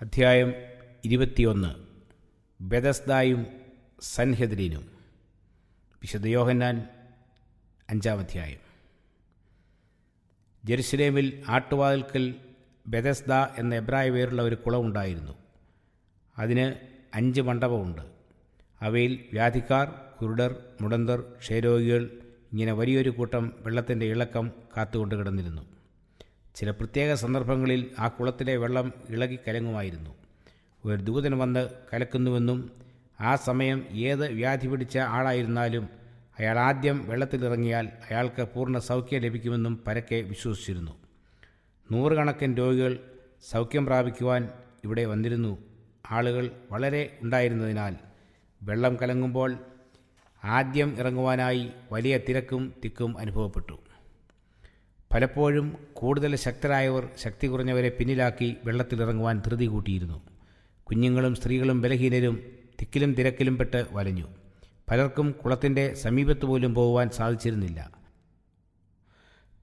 അധ്യായം ഇരുപത്തിയൊന്ന്. ബെദസ്ദായും സൻഹെദ്രീനും വിശുദ്ധ യോഹന്നാൻ അഞ്ചാം അധ്യായം ജെറുസലേമിൽ ആട്ടുവാതിൽക്കൽ ബെദസ്ദ എന്ന എബ്രായ പേരുള്ള ഒരു കുളമുണ്ടായിരുന്നു അതിന് അഞ്ച് മണ്ഡപമുണ്ട്. അവയിൽ വ്യാധിക്കാർ കുരുടർ മുടന്തർ ക്ഷയരോഗികൾ ഇങ്ങനെ വലിയൊരു കൂട്ടം വെള്ളത്തിന്റെ ഇളക്കം കാത്തുകൊണ്ട് കിടന്നിരുന്നു. ചില പ്രത്യേക സന്ദർഭങ്ങളിൽ ആ കുളത്തിലെ വെള്ളം ഇളകി കലങ്ങുമായിരുന്നു. ഒരു ദൂതൻ വന്ന് കലക്കുന്നുവെന്നും ആ സമയം ഏത് വ്യാധി പിടിച്ച ആളായിരുന്നാലും അയാൾ ആദ്യം വെള്ളത്തിലിറങ്ങിയാൽ അയാൾക്ക് പൂർണ സൗഖ്യം ലഭിക്കുമെന്നും പരക്കെ വിശ്വസിച്ചിരുന്നു. നൂറുകണക്കിന് രോഗികൾ സൗഖ്യം പ്രാപിക്കുവാൻ ഇവിടെ വന്നിരുന്നു. ആളുകൾ വളരെ ഉണ്ടായിരുന്നതിനാൽ വെള്ളം കലങ്ങുമ്പോൾ ആദ്യം ഇറങ്ങുവാനായി വലിയ തിരക്കും തിക്കും അനുഭവപ്പെട്ടു. പലപ്പോഴും കൂടുതൽ ശക്തരായവർ ശക്തി കുറഞ്ഞവരെ പിന്നിലാക്കി വെള്ളത്തിലിറങ്ങുവാൻ ധൃതി കൂട്ടിയിരുന്നു. കുഞ്ഞുങ്ങളും സ്ത്രീകളും ബലഹീനരും തിക്കിലും തിരക്കിലും പെട്ട് വലഞ്ഞു. പലർക്കും കുളത്തിന്റെ സമീപത്ത് പോലും പോകുവാൻ സാധിച്ചിരുന്നില്ല.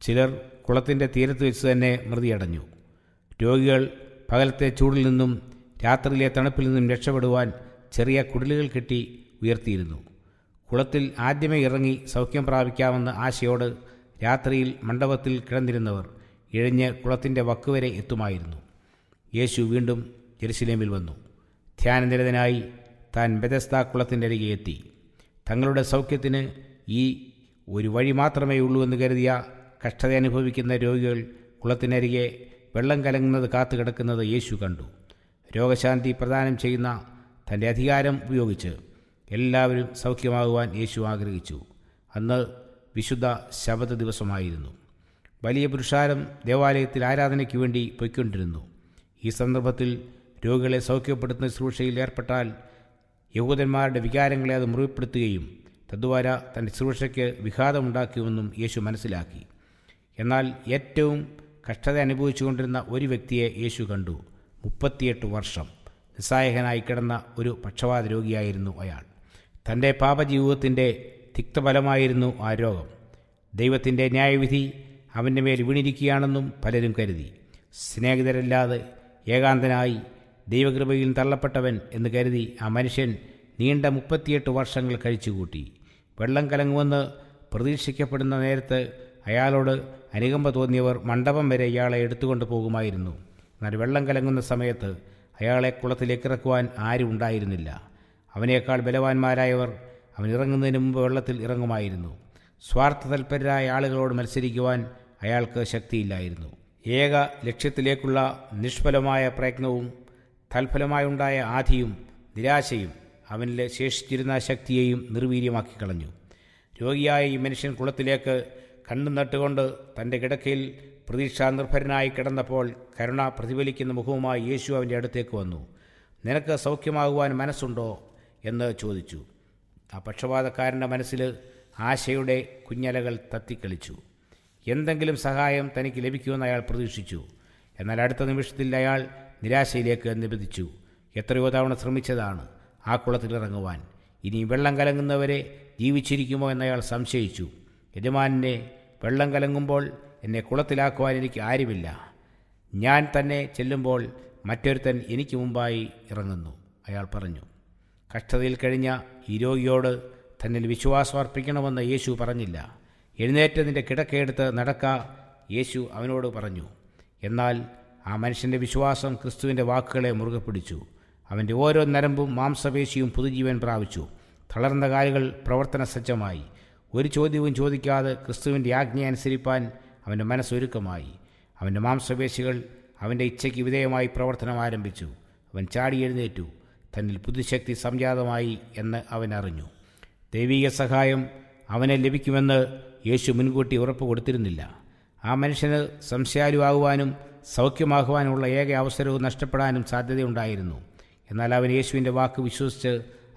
ചിലർ കുളത്തിന്റെ തീരത്ത് വെച്ച് തന്നെ മൃതിയടഞ്ഞു. രോഗികൾ പകലത്തെ ചൂടിൽ നിന്നും രാത്രിയിലെ തണുപ്പിൽ നിന്നും രക്ഷപ്പെടുവാൻ ചെറിയ കുടലുകൾ കെട്ടി ഉയർത്തിയിരുന്നു. കുളത്തിൽ ആദ്യമേ ഇറങ്ങി സൗഖ്യം പ്രാപിക്കാമെന്ന ആശയോട് രാത്രിയിൽ മണ്ഡപത്തിൽ കിടന്നിരുന്നവർ ഇഴഞ്ഞ് കുളത്തിന്റെ വക്കുവരെ എത്തുമായിരുന്നു. യേശു വീണ്ടും ജെറുസലേമിൽ വന്നു. ധ്യാനനിരതനായി താൻ ബെതസ്ത കുളത്തിന്റെ അരികെ എത്തി. തങ്ങളുടെ സൗഖ്യത്തിന് ഈ ഒരു വഴി മാത്രമേ ഉള്ളൂ എന്ന് കരുതിയ കഷ്ടത അനുഭവിക്കുന്ന രോഗികൾ കുളത്തിനരികെ വെള്ളം കലങ്ങുന്നത് കാത്തു കിടക്കുന്നത് യേശു കണ്ടു. രോഗശാന്തി പ്രദാനം ചെയ്യുന്ന തന്റെ അധികാരം ഉപയോഗിച്ച് എല്ലാവരും സൗഖ്യമാകുവാൻ യേശു ആഗ്രഹിച്ചു. അന്ന് വിശുദ്ധ ശബദ ദിവസമായിരുന്നു. വലിയ പുരുഷാരം ദേവാലയത്തിൽ ആരാധനയ്ക്ക് വേണ്ടി പൊയ്ക്കൊണ്ടിരുന്നു. ഈ സന്ദർഭത്തിൽ രോഗികളെ സൗഖ്യപ്പെടുത്തുന്ന ശുശ്രൂഷയിൽ ഏർപ്പെട്ടാൽ യഹൂദന്മാരുടെ വികാരങ്ങളെ അത് മുറിപ്പെടുത്തുകയും തദ്വാര തന്റെ ശുശ്രൂഷയ്ക്ക് വിഘാതമുണ്ടാക്കുമെന്നും യേശു മനസ്സിലാക്കി. എന്നാൽ ഏറ്റവും കഷ്ടത അനുഭവിച്ചുകൊണ്ടിരുന്ന ഒരു വ്യക്തിയെ യേശു കണ്ടു. മുപ്പത്തിയെട്ട് വർഷം. നിസ്സായകനായി കിടന്ന ഒരു പക്ഷവാത രോഗിയായിരുന്നു അയാൾ. തന്റെ പാപജീവിതത്തിന്റെ തിക്തഫലമായിരുന്നു ആ രോഗം. ദൈവത്തിന്റെ ന്യായവിധി അവന്റെ മേൽ വീണിരിക്കുകയാണെന്നും പലരും കരുതി. സ്നേഹിതരല്ലാതെ ഏകാന്തനായി ദൈവകൃപയിൽ തള്ളപ്പെട്ടവൻ എന്ന് കരുതി ആ മനുഷ്യൻ നീണ്ട മുപ്പത്തിയെട്ട് വർഷങ്ങൾ കഴിച്ചുകൂട്ടി. വെള്ളം കലങ്ങുമെന്ന് പ്രതീക്ഷിക്കപ്പെടുന്ന നേരത്ത് അയാളോട് അനുകമ്പ തോന്നിയവർ മണ്ഡപം വരെ ഇയാളെ എടുത്തുകൊണ്ട് പോകുമായിരുന്നു. എന്നാൽ വെള്ളം കലങ്ങുന്ന സമയത്ത് അയാളെ കുളത്തിലേക്ക് ഇറക്കുവാൻ ആരും ഉണ്ടായിരുന്നില്ല. അവനേക്കാൾ ബലവാന്മാരായവർ അവൻ ഇറങ്ങുന്നതിന് മുമ്പ് വെള്ളത്തിൽ ഇറങ്ങുമായിരുന്നു. സ്വാർത്ഥ തൽപരരായ ആളുകളോട് മത്സരിക്കുവാൻ അയാൾക്ക് ശക്തിയില്ലായിരുന്നു. ഏക ലക്ഷ്യത്തിലേക്കുള്ള നിഷ്ഫലമായ പ്രയത്നവും തൽഫലമായുണ്ടായ ആധിയും നിരാശയും അവനിൽ ശേഷിച്ചിരുന്ന ശക്തിയെയും നിർവീര്യമാക്കി കളഞ്ഞു രോഗിയായ ഈ മനുഷ്യൻ കുളത്തിലേക്ക് കണ്ണു നട്ടുകൊണ്ട് തന്റെ കിടക്കയിൽ പ്രതീക്ഷാ നിർഭരനായി കിടന്നപ്പോൾ കരുണ പ്രതിഫലിക്കുന്ന മുഖവുമായി യേശു അവന്റെ അടുത്തേക്ക് വന്നു. നിനക്ക് സൗഖ്യമാകുവാൻ മനസ്സുണ്ടോ? എന്ന് ചോദിച്ചു. ആ പക്ഷപാതക്കാരന്റെ മനസ്സിൽ ആശയുടെ കുഞ്ഞലകൾ തത്തിക്കളിച്ചു. എന്തെങ്കിലും സഹായം തനിക്ക് ലഭിക്കുമെന്ന് അയാൾ പ്രതീക്ഷിച്ചു. എന്നാൽ അടുത്ത നിമിഷത്തിൽ അയാൾ നിരാശയിലേക്ക് നിബന്ധിച്ചു. എത്രയോ തവണ ശ്രമിച്ചതാണ് ആ കുളത്തിൽ ഇറങ്ങുവാൻ. ഇനി വെള്ളം കലങ്ങുന്നവരെ ജീവിച്ചിരിക്കുമോ എന്നയാൾ സംശയിച്ചു. യജമാനെ വെള്ളം കലങ്ങുമ്പോൾ എന്നെ കുളത്തിലാക്കുവാൻ എനിക്ക് ആരുമില്ല. ഞാൻ തന്നെ ചെല്ലുമ്പോൾ മറ്റൊരുത്തൻ എനിക്ക് മുമ്പായി ഇറങ്ങുന്നു അയാൾ പറഞ്ഞു. കഷ്ടതയിൽ കഴിഞ്ഞ ഈ രോഗിയോട് തന്നിൽ വിശ്വാസം അർപ്പിക്കണമെന്ന് യേശു പറഞ്ഞില്ല. എഴുന്നേറ്റ് നിന്റെ കിടക്കയെടുത്ത് നടക്ക യേശു അവനോട് പറഞ്ഞു. എന്നാൽ ആ മനുഷ്യന്റെ വിശ്വാസം ക്രിസ്തുവിന്റെ വാക്കുകളെ മുറുകെ പിടിച്ചു. അവന്റെ ഓരോ നരമ്പും മാംസപേശിയും പുതുജീവൻ പ്രാപിച്ചു. തളർന്ന കാലുകൾ പ്രവർത്തന സജ്ജമായി ഒരു ചോദ്യവും ചോദിക്കാതെ ക്രിസ്തുവിന്റെ ആജ്ഞ അനുസരിപ്പാൻ അവന്റെ മനസ്സൊരുക്കമായി അവന്റെ മാംസപേശികൾ അവന്റെ ഇച്ഛയ്ക്ക് വിധേയമായി പ്രവർത്തനം ആരംഭിച്ചു. അവൻ ചാടി എഴുന്നേറ്റു. തന്നിൽ പുതുശക്തി സംജാതമായി എന്ന് അവൻ അറിഞ്ഞു. ദൈവിക സഹായം അവനെ ലഭിക്കുമെന്ന് യേശു മുൻകൂട്ടി ഉറപ്പ് കൊടുത്തിരുന്നില്ല. ആ മനുഷ്യന് സംശയാലുവാകുവാനും സൗഖ്യമാകുവാനുമുള്ള ഏക അവസരവും നഷ്ടപ്പെടാനും സാധ്യതയുണ്ടായിരുന്നു. എന്നാൽ അവൻ യേശുവിന്റെ വാക്ക് വിശ്വസിച്ച്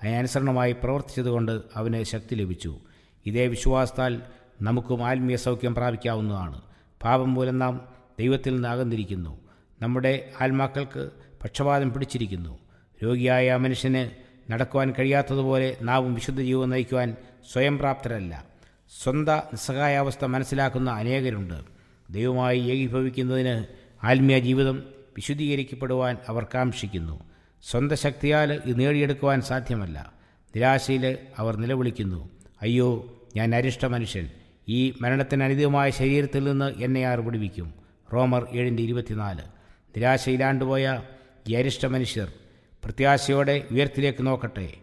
അതിനനുസരണമായി പ്രവർത്തിച്ചതുകൊണ്ട് അവന് ശക്തി ലഭിച്ചു. ഇതേ വിശ്വാസത്താൽ നമുക്കും ആത്മീയ സൗഖ്യം പ്രാപിക്കാവുന്നതാണ്. പാപം മൂലം നാം ദൈവത്തിൽ നിന്ന് അകന്നിരിക്കുന്നു. നമ്മുടെ ആത്മാക്കൾക്ക് പക്ഷപാതം പിടിച്ചിരിക്കുന്നു. രോഗിയായ മനുഷ്യന് നടക്കുവാൻ കഴിയാത്തതുപോലെ നാവും വിശുദ്ധ ജീവൻ നയിക്കുവാൻ സ്വയം പ്രാപ്തരല്ല സ്വന്ത നിസ്സഹായാവസ്ഥ മനസ്സിലാക്കുന്ന അനേകരുണ്ട്. ദൈവമായി ഏകീഭവിക്കുന്നതിന് ആത്മീയ ജീവിതം വിശുദ്ധീകരിക്കപ്പെടുവാൻ അവർ കാംക്ഷിക്കുന്നു. സ്വന്തം ശക്തിയാൽ ഇത് നേടിയെടുക്കുവാൻ സാധ്യമല്ല. നിരാശയിൽ അവർ നിലവിളിക്കുന്നു. അയ്യോ ഞാൻ അരിഷ്ട മനുഷ്യൻ. ഈ മരണത്തിന് അനിതമായ ശരീരത്തിൽ നിന്ന് എന്നെ ആർ വിടുവിക്കും. റോമർ ഏഴിന്റെ ഇരുപത്തിനാല്. നിരാശയിലാണ്ടുപോയ ഈ അരിഷ്ട മനുഷ്യർ പ്രത്യാശയോടെ ഉയർത്തിലേക്ക് നോക്കട്ടെ.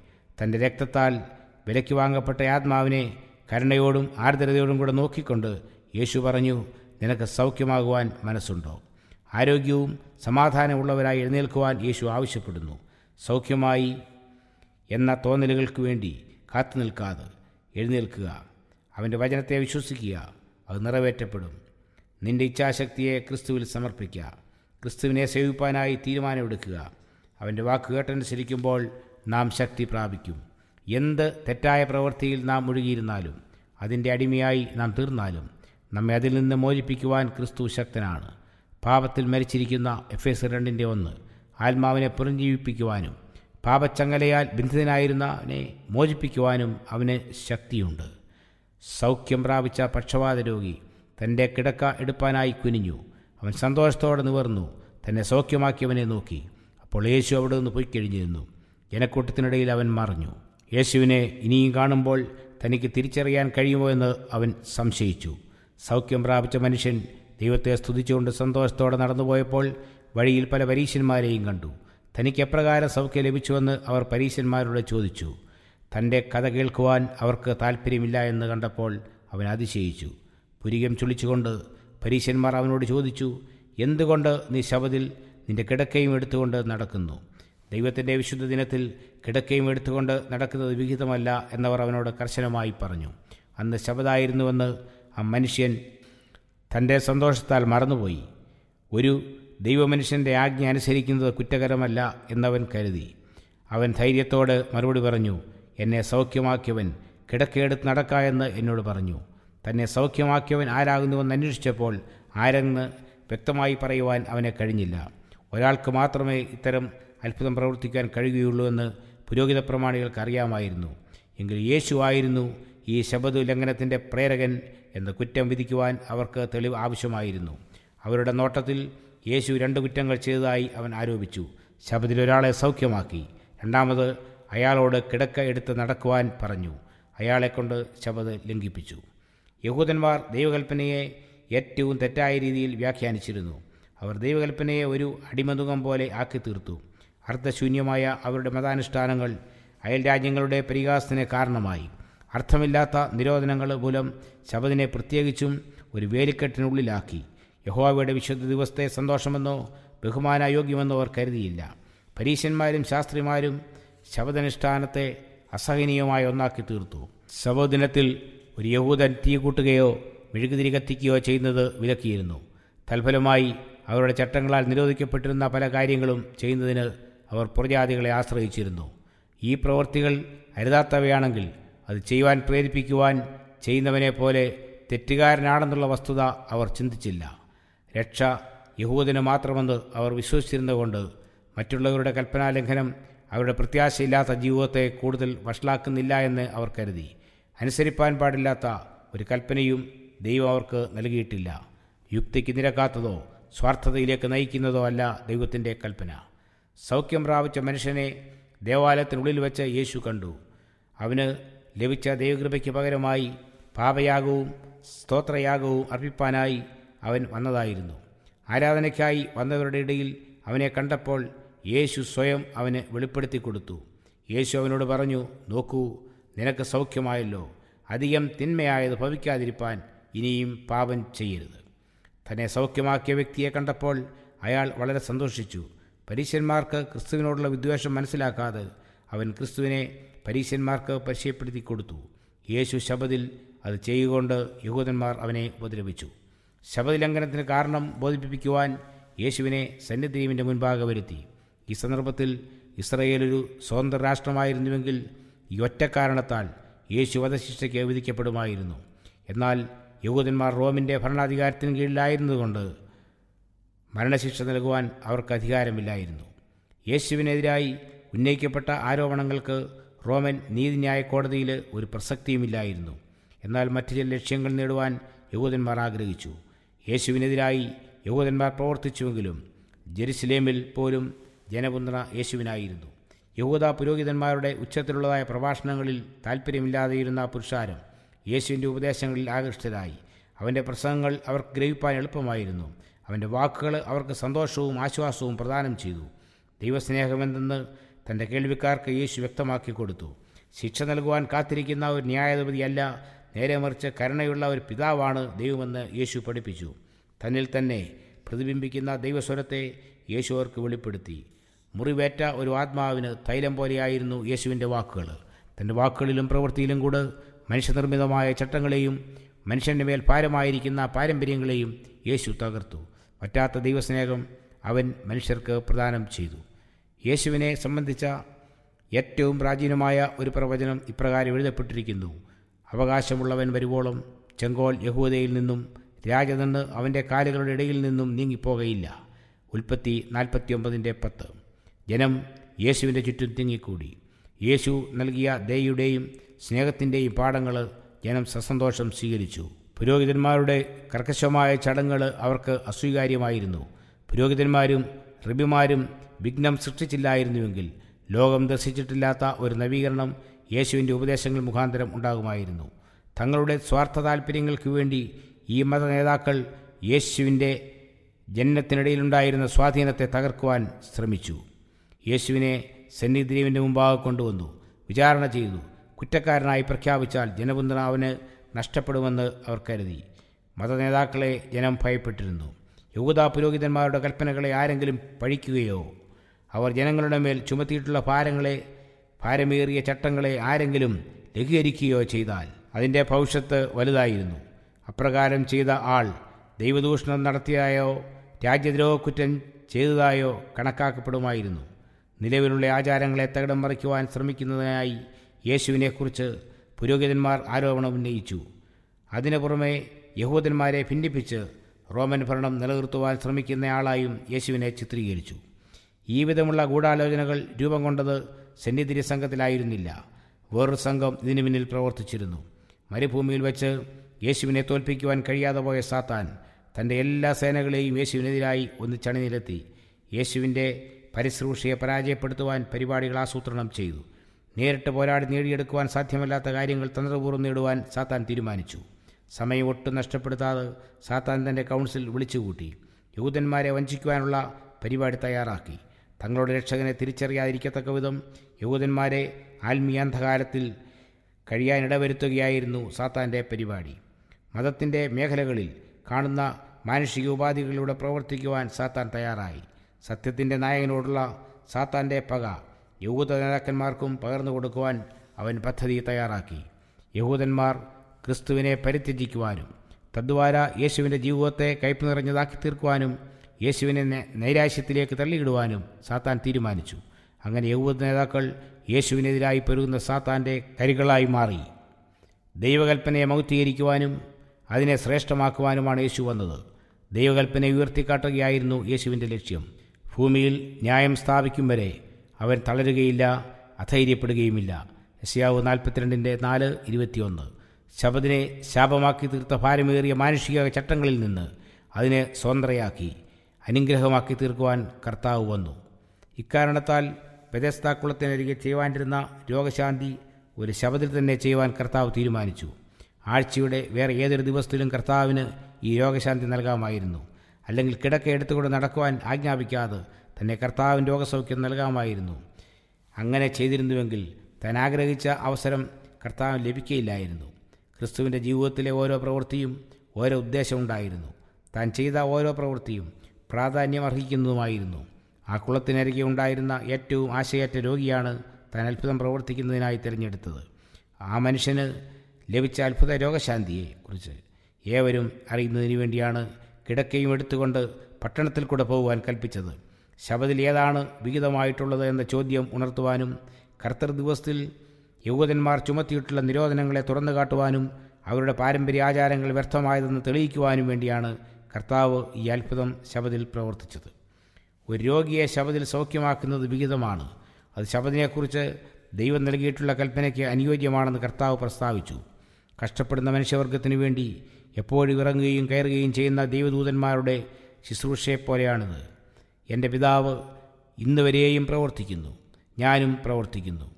തന്റെ രക്തത്താൽ വിലയ്ക്ക് വാങ്ങപ്പെട്ട ആത്മാവിനെ കരുണയോടും ആർദ്രതയോടും കൂടെ നോക്കിക്കൊണ്ട് യേശു പറഞ്ഞു നിനക്ക് സൗഖ്യമാകുവാൻ മനസ്സുണ്ടോ? ആരോഗ്യവും സമാധാനമുള്ളവരായി എഴുന്നേൽക്കുവാൻ യേശു ആവശ്യപ്പെടുന്നു. സൗഖ്യമായി എന്ന തോന്നലുകൾക്ക് വേണ്ടി കാത്തു നിൽക്കാതെ എഴുന്നേൽക്കുക. അവന്റെ വചനത്തെ വിശ്വസിക്കുക. അത് നിറവേറ്റപ്പെടും. നിന്റെ ഇച്ഛാശക്തിയെ ക്രിസ്തുവിൽ സമർപ്പിക്കുക. ക്രിസ്തുവിനെ സേവിപ്പാനായി തീരുമാനമെടുക്കുക. അവന്റെ വാക്ക് കേട്ടനുസരിക്കുമ്പോൾ നാം ശക്തി പ്രാപിക്കും. എന്ത് തെറ്റായ പ്രവൃത്തിയിൽ നാം മുഴുകിയിരുന്നാലും അതിന്റെ അടിമയായി നാം തീർന്നാലും നമ്മെ അതിൽ നിന്ന് മോചിപ്പിക്കുവാൻ ക്രിസ്തു ശക്തനാണ്. പാപത്തിൽ മരിച്ചിരിക്കുന്ന എഫ് എസ് രണ്ടിന്റെ ഒന്ന് ആത്മാവിനെ പുനർജീവിപ്പിക്കുവാനും പാപച്ചങ്ങലയാൽ ബന്ധിതനായിരുന്നവനെ മോചിപ്പിക്കുവാനും അവന് ശക്തിയുണ്ട്. സൗഖ്യം പ്രാപിച്ച പക്ഷവാത രോഗി തന്റെ കിടക്ക എടുപ്പാനായി കുനിഞ്ഞു. അവൻ സന്തോഷത്തോടെ നിവർന്നു തന്നെ സൗഖ്യമാക്കിയവനെ നോക്കി. അപ്പോൾ യേശു അവിടെ നിന്ന് പോയി കഴിഞ്ഞിരുന്നു. ജനക്കൂട്ടത്തിനിടയിൽ അവൻ മറിഞ്ഞു. യേശുവിനെ ഇനിയും കാണുമ്പോൾ തനിക്ക് തിരിച്ചറിയാൻ കഴിയുമോ എന്ന് അവൻ സംശയിച്ചു. സൗഖ്യം പ്രാപിച്ച മനുഷ്യൻ ദൈവത്തെ സ്തുതിച്ചുകൊണ്ട് സന്തോഷത്തോടെ നടന്നുപോയപ്പോൾ വഴിയിൽ പല പരീശന്മാരെയും കണ്ടു. തനിക്ക് എപ്രകാരം സൗഖ്യം ലഭിച്ചുവെന്ന് അവർ പരീശന്മാരോട് ചോദിച്ചു. തന്റെ കഥ കേൾക്കുവാൻ അവർക്ക് താല്പര്യമില്ല എന്ന് കണ്ടപ്പോൾ അവൻ അതിശയിച്ചു. പുരികം ചുളിച്ചുകൊണ്ട് പരീശന്മാർ അവനോട് ചോദിച്ചു എന്തുകൊണ്ട് നീ ശബദിൽ നിന്റെ കിടക്കയും എടുത്തുകൊണ്ട് നടക്കുന്നു. ദൈവത്തിന്റെ വിശുദ്ധ ദിനത്തിൽ കിടക്കയും എടുത്തുകൊണ്ട് നടക്കുന്നത് വിഹിതമല്ല എന്നവർ അവനോട് കർശനമായി പറഞ്ഞു. അന്ന് ശബദായിരുന്നുവെന്ന് ആ മനുഷ്യൻ തന്റെ സന്തോഷത്താൽ മറന്നുപോയി. ഒരു ദൈവമനുഷ്യന്റെ ആജ്ഞ അനുസരിക്കുന്നത് കുറ്റകരമല്ല എന്നവൻ കരുതി. അവൻ ധൈര്യത്തോട് മറുപടി പറഞ്ഞു എന്നെ സൗഖ്യമാക്കിയവൻ കിടക്കയെടുത്ത് നടക്ക എന്ന് എന്നോട് പറഞ്ഞു. തന്നെ സൗഖ്യമാക്കിയവൻ ആരാകുന്നുവെന്ന് അന്വേഷിച്ചപ്പോൾ ആരെന്ന് വ്യക്തമായി പറയുവാൻ അവനെ കഴിഞ്ഞില്ല. ഒരാൾക്ക് മാത്രമേ ഇത്തരം അത്ഭുതം പ്രവർത്തിക്കാൻ കഴിയുകയുള്ളൂ എന്ന് പുരോഹിത പ്രമാണികൾക്ക് അറിയാമായിരുന്നു. എങ്കിൽ യേശു ആയിരുന്നു ഈ ശബദ ലംഘനത്തിന്റെ പ്രേരകൻ എന്ന് കുറ്റം വിധിക്കുവാൻ അവർക്ക് തെളിവ് ആവശ്യമായിരുന്നു. അവരുടെ നോട്ടത്തിൽ യേശു രണ്ട് കുറ്റങ്ങൾ ചെയ്തതായി അവൻ ആരോപിച്ചു. ശബദിൽ ഒരാളെ സൗഖ്യമാക്കി. രണ്ടാമത് അയാളോട് കിടക്ക എടുത്ത് നടക്കുവാൻ പറഞ്ഞു. അയാളെക്കൊണ്ട് ശബദ് ലംഘിപ്പിച്ചു. യഹൂദന്മാർ ദൈവകൽപ്പനയെ ഏറ്റവും തെറ്റായ രീതിയിൽ വ്യാഖ്യാനിച്ചിരുന്നു. അവർ ദൈവകൽപ്പനയെ ഒരു അടിമതുകം പോലെ ആക്കി തീർത്തു അർത്ഥശൂന്യമായ അവരുടെ മതാനുഷ്ഠാനങ്ങൾ അയൽ രാജ്യങ്ങളുടെ പരിഹാസത്തിന് കാരണമായി. അർത്ഥമില്ലാത്ത നിരോധനങ്ങൾ മൂലം ശബദിനെ പ്രത്യേകിച്ചും ഒരു വേലിക്കെട്ടിനുള്ളിലാക്കി. യഹോവയുടെ വിശുദ്ധ ദിവസത്തെ സന്തോഷമെന്നോ ബഹുമാനായോഗ്യമെന്നോ അവർ കരുതിയില്ല. പരീശന്മാരും ശാസ്ത്രിമാരും ശബദനുഷ്ഠാനത്തെ അസഹനീയമായ ഒന്നാക്കി തീർത്തു ശബദിനത്തിൽ ഒരു യഹൂദൻ തീ കൂട്ടുകയോ മെഴുകുതിരി കത്തിക്കുകയോ ചെയ്യുന്നത് വിലക്കിയിരുന്നു. തൽഫലമായി അവരുടെ ചട്ടങ്ങളാൽ നിരോധിക്കപ്പെട്ടിരുന്ന പല കാര്യങ്ങളും ചെയ്യുന്നതിന് അവർ പുറജാതികളെ ആശ്രയിച്ചിരുന്നു. ഈ പ്രവൃത്തികൾ അരുതാത്തവയാണെങ്കിൽ അത് ചെയ്യുവാൻ പ്രേരിപ്പിക്കുവാൻ ചെയ്യുന്നവനെ പോലെ തെറ്റുകാരനാണെന്നുള്ള വസ്തുത അവർ ചിന്തിച്ചില്ല. രക്ഷ യഹൂദന് മാത്രമെന്ന് അവർ വിശ്വസിച്ചിരുന്നതുകൊണ്ട് മറ്റുള്ളവരുടെ കൽപ്പനാലംഘനം അവരുടെ പ്രത്യാശയില്ലാത്ത ജീവിതത്തെ കൂടുതൽ വഷളാക്കുന്നില്ല എന്ന് അവർ കരുതി. അനുസരിപ്പാൻ പാടില്ലാത്ത ഒരു കൽപ്പനയും ദൈവം അവർക്ക് നൽകിയിട്ടില്ല. യുക്തിക്ക് നിരക്കാത്തതോ സ്വാർത്ഥതയിലേക്ക് നയിക്കുന്നതോ അല്ല ദൈവത്തിന്റെ കൽപ്പന. സൗഖ്യം പ്രാപിച്ച മനുഷ്യനെ ദേവാലയത്തിനുള്ളിൽ വെച്ച് യേശു കണ്ടു. അവന് ലഭിച്ച ദൈവകൃപയ്ക്ക് പകരമായി പാപയാഗവും സ്തോത്രയാഗവും അർപ്പിപ്പാനായി അവൻ വന്നതായിരുന്നു. ആരാധനയ്ക്കായി വന്നവരുടെ ഇടയിൽ അവനെ കണ്ടപ്പോൾ യേശു സ്വയം അവന് വെളിപ്പെടുത്തി കൊടുത്തു. യേശു അവനോട് പറഞ്ഞു നോക്കൂ നിനക്ക് സൗഖ്യമായല്ലോ. അധികം തിന്മയായത് ഭവിക്കാതിരിപ്പാൻ ഇനിയും പാപം ചെയ്യരുത്. തന്നെ സൗഖ്യമാക്കിയ വ്യക്തിയെ കണ്ടപ്പോൾ അയാൾ വളരെ സന്തോഷിച്ചു. പരീശന്മാർക്ക് ക്രിസ്തുവിനോടുള്ള വിദ്വേഷം മനസ്സിലാക്കാതെ അവൻ ക്രിസ്തുവിനെ പരീശന്മാർക്ക് പരിചയപ്പെടുത്തി കൊടുത്തു. യേശു ശബദിൽ അത് ചെയ്യുകൊണ്ട് യഹൂദന്മാർ അവനെ ഉപദ്രവിച്ചു. ശബദലംഘനത്തിന് കാരണം ബോധിപ്പിക്കുവാൻ യേശുവിനെ സന്നിധീവിന്റെ മുൻപാകെ വരുത്തി. ഈ സന്ദർഭത്തിൽ ഇസ്രയേൽ ഒരു സ്വതന്ത്ര രാഷ്ട്രമായിരുന്നുവെങ്കിൽ ഈ ഒറ്റ കാരണത്താൽ യേശു വധശിക്ഷയ്ക്ക് വിധിക്കപ്പെടുമായിരുന്നു. എന്നാൽ യഹൂദന്മാർ റോമിന്റെ ഭരണാധികാരത്തിന് കീഴിലായിരുന്നതുകൊണ്ട് മരണശിക്ഷ നൽകുവാൻ അവർക്ക് അധികാരമില്ലായിരുന്നു. യേശുവിനെതിരായി ഉന്നയിക്കപ്പെട്ട ആരോപണങ്ങൾക്ക് റോമൻ നീതിന്യായ കോടതിയിൽ ഒരു പ്രസക്തിയുമില്ലായിരുന്നു. എന്നാൽ മറ്റു ചില ലക്ഷ്യങ്ങൾ നേടുവാൻ യഹൂദന്മാർ ആഗ്രഹിച്ചു. യേശുവിനെതിരായി യഹൂദന്മാർ പ്രവർത്തിച്ചുവെങ്കിലും ജെറുസലേമിൽ പോലും ജനപിന്തുണ യേശുവിനായിരുന്നു. യഹൂദ പുരോഹിതന്മാരുടെ ഉച്ചത്തിലുള്ളതായ പ്രഭാഷണങ്ങളിൽ താല്പര്യമില്ലാതെയിരുന്ന പുരുഷാരം യേശുവിന്റെ ഉപദേശങ്ങളിൽ ആകൃഷ്ടരായി. അവന്റെ പ്രസംഗങ്ങൾ അവർക്ക് ഗ്രഹിപ്പാൻ എളുപ്പമായിരുന്നു. അവന്റെ വാക്കുകൾ അവർക്ക് സന്തോഷവും ആശ്വാസവും പ്രദാനം ചെയ്തു. ദൈവസ്നേഹമെന്തെന്ന് തന്റെ കേൾവിക്കാർക്ക് യേശു വ്യക്തമാക്കി കൊടുത്തു. ശിക്ഷ നൽകുവാൻ കാത്തിരിക്കുന്ന ഒരു ന്യായാധിപതിയല്ല നേരെ മറിച്ച് കരുണയുള്ള ഒരു പിതാവാണ് ദൈവമെന്ന് യേശു പഠിപ്പിച്ചു. തന്നിൽ തന്നെ പ്രതിബിംബിക്കുന്ന ദൈവസ്വരത്തെ യേശു അവർക്ക് വെളിപ്പെടുത്തി. മുറിവേറ്റ ഒരു ആത്മാവിന് തൈലം പോലെയായിരുന്നു യേശുവിന്റെ വാക്കുകൾ. തന്റെ വാക്കുകളിലും പ്രവൃത്തിയിലും കൂടെ മനുഷ്യനിർമ്മിതമായ ചട്ടങ്ങളെയും മനുഷ്യന്റെ മേൽ ഭാരമായിരിക്കുന്ന പാരമ്പര്യങ്ങളെയും യേശു തകർത്തു. പറ്റാത്ത ദൈവസ്നേഹം അവൻ മനുഷ്യർക്ക് പ്രദാനം ചെയ്തു. യേശുവിനെ സംബന്ധിച്ച ഏറ്റവും പ്രാചീനമായ ഒരു പ്രവചനം ഇപ്രകാരം എഴുതപ്പെട്ടിരിക്കുന്നു. അവകാശമുള്ളവൻ വരുവോളം ചെങ്കോൽ യഹൂദയിൽ നിന്നും രാജനിന്ന് അവന്റെ കാലുകളുടെ ഇടയിൽ നിന്നും നീങ്ങിപ്പോകയില്ല. ഉൽപ്പത്തി നാൽപ്പത്തിയൊമ്പതിന്റെ പത്ത്. ജനം യേശുവിന്റെ ചുറ്റും തിങ്ങിക്കൂടി. യേശു നൽകിയ ദയയുടെയും സ്നേഹത്തിന്റെയും പാഠങ്ങൾ ജനം സസന്തോഷം സ്വീകരിച്ചു. പുരോഹിതന്മാരുടെ കർക്കശമായ ചടങ്ങുകൾ അവർക്ക് അസ്വീകാര്യമായിരുന്നു. പുരോഹിതന്മാരും റിബിമാരും വിഘ്നം സൃഷ്ടിച്ചില്ലായിരുന്നുവെങ്കിൽ ലോകം ദർശിച്ചിട്ടില്ലാത്ത ഒരു നവീകരണം യേശുവിന്റെ ഉപദേശങ്ങൾ മുഖാന്തരം ഉണ്ടാകുമായിരുന്നു. തങ്ങളുടെ സ്വാർത്ഥ താൽപ്പര്യങ്ങൾക്ക് വേണ്ടി ഈ മത നേതാക്കൾ യേശുവിന്റെ ജനനത്തിനിടയിലുണ്ടായിരുന്ന സ്വാധീനത്തെ തകർക്കുവാൻ ശ്രമിച്ചു. യേശുവിനെ സന്നിധിദേവിന്റെ മുമ്പാകെ കൊണ്ടുവന്നു വിചാരണ ചെയ്തു. കുറ്റക്കാരനായി പ്രഖ്യാപിച്ചാൽ ജനപിന്തുണ നഷ്ടപ്പെടുമെന്ന് അവർ കരുതി. മതനേതാക്കളെ ജനം ഭയപ്പെട്ടിരുന്നു. യഹൂദ പുരോഹിതന്മാരുടെ കൽപ്പനകളെ ആരെങ്കിലും പഴിക്കുകയോ അവർ ജനങ്ങളുടെ മേൽ ചുമത്തിയിട്ടുള്ള ഭാരങ്ങളെ ഭാരമേറിയ ചട്ടങ്ങളെ ആരെങ്കിലും ലഘൂകരിക്കുകയോ ചെയ്താൽ അതിന്റെ ഭവിഷ്യത്ത് വലുതായിരുന്നു. അപ്രകാരം ചെയ്ത ആൾ ദൈവദൂഷണം നടത്തിയതായോ രാജ്യദ്രോഹക്കുറ്റം ചെയ്തതായോ കണക്കാക്കപ്പെടുമായിരുന്നു. നിലവിലുള്ള ആചാരങ്ങളെ തകിടം മറിക്കുവാൻ ശ്രമിക്കുന്നതിനായി യേശുവിനെക്കുറിച്ച് പുരോഹിതന്മാർ ആരോപണം ഉന്നയിച്ചു. അതിനു പുറമെ യഹൂദന്മാരെ ഭിന്നിപ്പിച്ച് റോമൻ ഭരണം നിലനിർത്തുവാൻ ശ്രമിക്കുന്നയാളായും യേശുവിനെ ചിത്രീകരിച്ചു. ഈ വിധമുള്ള ഗൂഢാലോചനകൾ രൂപം കൊണ്ടത് സന്നിധിരി സംഘത്തിലായിരുന്നില്ല. വേറൊരു സംഘം ഇതിനു പിന്നിൽ പ്രവർത്തിച്ചിരുന്നു. മരുഭൂമിയിൽ വെച്ച് യേശുവിനെ തോൽപ്പിക്കുവാൻ കഴിയാതെ പോയ സാത്താൻ തന്റെ എല്ലാ സേനകളെയും യേശുവിനെതിരായി ഒന്നിച്ചണിനിരത്തി യേശുവിന്റെ പരിശ്രൂഷയെ പരാജയപ്പെടുത്തുവാൻ പരിപാടികൾ ആസൂത്രണം ചെയ്തു. നേരിട്ട് പോരാടി നേടിയെടുക്കുവാൻ സാധ്യമല്ലാത്ത കാര്യങ്ങൾ തന്ത്രപൂർവം നേടുവാൻ സാത്താൻ തീരുമാനിച്ചു. സമയം ഒട്ടും നഷ്ടപ്പെടുത്താതെ സാത്താൻ തന്റെ കൗൺസിൽ വിളിച്ചുകൂട്ടി. യഹൂദന്മാരെ വഞ്ചിക്കുവാനുള്ള പരിപാടി തയ്യാറാക്കി. തങ്ങളുടെ രക്ഷകനെ തിരിച്ചറിയാതിരിക്കത്തക്ക വിധം യഹൂദന്മാരെ ആത്മീയാന്ധകാരത്തിൽ കഴിയാനിടവരുത്തുകയായിരുന്നു സാത്താന്റെ പരിപാടി. മതത്തിന്റെ മേഖലകളിൽ കാണുന്ന മാനുഷിക ഉപാധികളിലൂടെ പ്രവർത്തിക്കുവാൻ സാത്താൻ തയ്യാറായി. സത്യത്തിന്റെ നായകനോടുള്ള സാത്താന്റെ പക യഹൂദ നേതാക്കന്മാർക്കും പകർന്നു കൊടുക്കുവാൻ അവൻ പദ്ധതി തയ്യാറാക്കി. യഹൂദന്മാർ ക്രിസ്തുവിനെ പരിത്യജിക്കുവാനും തദ്വാര യേശുവിന്റെ ജീവിതത്തെ കയ്പ് നിറഞ്ഞതാക്കി തീർക്കുവാനും യേശുവിനെ നൈരാശ്യത്തിലേക്ക് തള്ളിയിടുവാനും സാത്താൻ തീരുമാനിച്ചു. അങ്ങനെ യഹൂദ നേതാക്കൾ യേശുവിനെതിരായി പെരുകുന്ന സാത്താന്റെ കരികളായി മാറി. ദൈവകൽപ്പനയെ മൗത്തീകരിക്കുവാനും അതിനെ ശ്രേഷ്ഠമാക്കുവാനുമാണ് യേശു വന്നത്. ദൈവകൽപ്പനയെ ഉയർത്തിക്കാട്ടുകയായിരുന്നു യേശുവിന്റെ ലക്ഷ്യം. ഭൂമിയിൽ ന്യായം സ്ഥാപിക്കും വരെ അവൻ തളരുകയില്ല അധൈര്യപ്പെടുകയുമില്ല. യശയാവ് നാൽപ്പത്തിരണ്ടിന്റെ നാല് ഇരുപത്തിയൊന്ന്. ശബദിനെ ശാപമാക്കി തീർത്ത ഭാരമേറിയ മാനുഷിക ചട്ടങ്ങളിൽ നിന്ന് അതിനെ സ്വതന്ത്രയാക്കി അനുഗ്രഹമാക്കി തീർക്കുവാൻ കർത്താവ് വന്നു. ഇക്കാരണത്താൽ ബദസ്താക്കുളത്തിനരികെ ചെയ്യുവാനിരുന്ന രോഗശാന്തി ഒരു ശബദിൽ തന്നെ ചെയ്യുവാൻ കർത്താവ് തീരുമാനിച്ചു. ആഴ്ചയുടെ വേറെ ഏതൊരു ദിവസത്തിലും കർത്താവിന് ഈ രോഗശാന്തി നൽകാമായിരുന്നു. അല്ലെങ്കിൽ കിടക്ക എടുത്തുകൊണ്ട് നടക്കുവാൻ ആജ്ഞാപിക്കാതെ തന്നെ കർത്താവിൻ രോഗസൗഖ്യം നൽകാമായിരുന്നു. അങ്ങനെ ചെയ്തിരുന്നുവെങ്കിൽ താൻ ആഗ്രഹിച്ച അവസരം കർത്താവിന് ലഭിക്കുകയില്ലായിരുന്നു ക്രിസ്തുവിന്റെ ജീവിതത്തിലെ ഓരോ പ്രവൃത്തിയും ഓരോ ഉദ്ദേശമുണ്ടായിരുന്നു താൻ ചെയ്ത ഓരോ പ്രവൃത്തിയും പ്രാധാന്യം അർഹിക്കുന്നതുമായിരുന്നു. ആ കുളത്തിനരികെ ഉണ്ടായിരുന്ന ഏറ്റവും ആശയറ്റ രോഗിയാണ് താൻ അത്ഭുതം പ്രവർത്തിക്കുന്നതിനായി തിരഞ്ഞെടുത്തത്. ആ മനുഷ്യന് ലഭിച്ച അത്ഭുത രോഗശാന്തിയെ കുറിച്ച് ഏവരും അറിയുന്നതിന് വേണ്ടിയാണ് കിടക്കയും എടുത്തുകൊണ്ട് പട്ടണത്തിൽ കൂടെ പോകുവാൻ കൽപ്പിച്ചത്. ശബദിൽ ഏതാണ് വിഹിതമായിട്ടുള്ളത് എന്ന ചോദ്യം ഉണർത്തുവാനും കർത്തർ ദിവസത്തിൽ യഹൂദന്മാർ ചുമത്തിയിട്ടുള്ള നിരോധനങ്ങളെ തുറന്നു കാട്ടുവാനും അവരുടെ പാരമ്പര്യ ആചാരങ്ങൾ വ്യർത്ഥമായതെന്ന് തെളിയിക്കുവാനും വേണ്ടിയാണ് കർത്താവ് ഈ അത്ഭുതം ശബദിൽ പ്രവർത്തിച്ചത്. ഒരു രോഗിയെ ശബദിൽ സൗഖ്യമാക്കുന്നത് വിഹിതമാണ്. അത് ശബദിനെക്കുറിച്ച് ദൈവം നൽകിയിട്ടുള്ള കൽപ്പനയ്ക്ക് അനുയോജ്യമാണെന്ന് കർത്താവ് പ്രസ്താവിച്ചു. കഷ്ടപ്പെടുന്ന മനുഷ്യവർഗത്തിനു വേണ്ടി എപ്പോഴും ഇറങ്ങുകയും കയറുകയും ചെയ്യുന്ന ദൈവദൂതന്മാരുടെ ശുശ്രൂഷയെപ്പോലെയാണിത്. എന്റെ പിതാവ് ഇന്നുവരെയും പ്രവർത്തിക്കുന്നു. ഞാനും പ്രവർത്തിക്കുന്നു.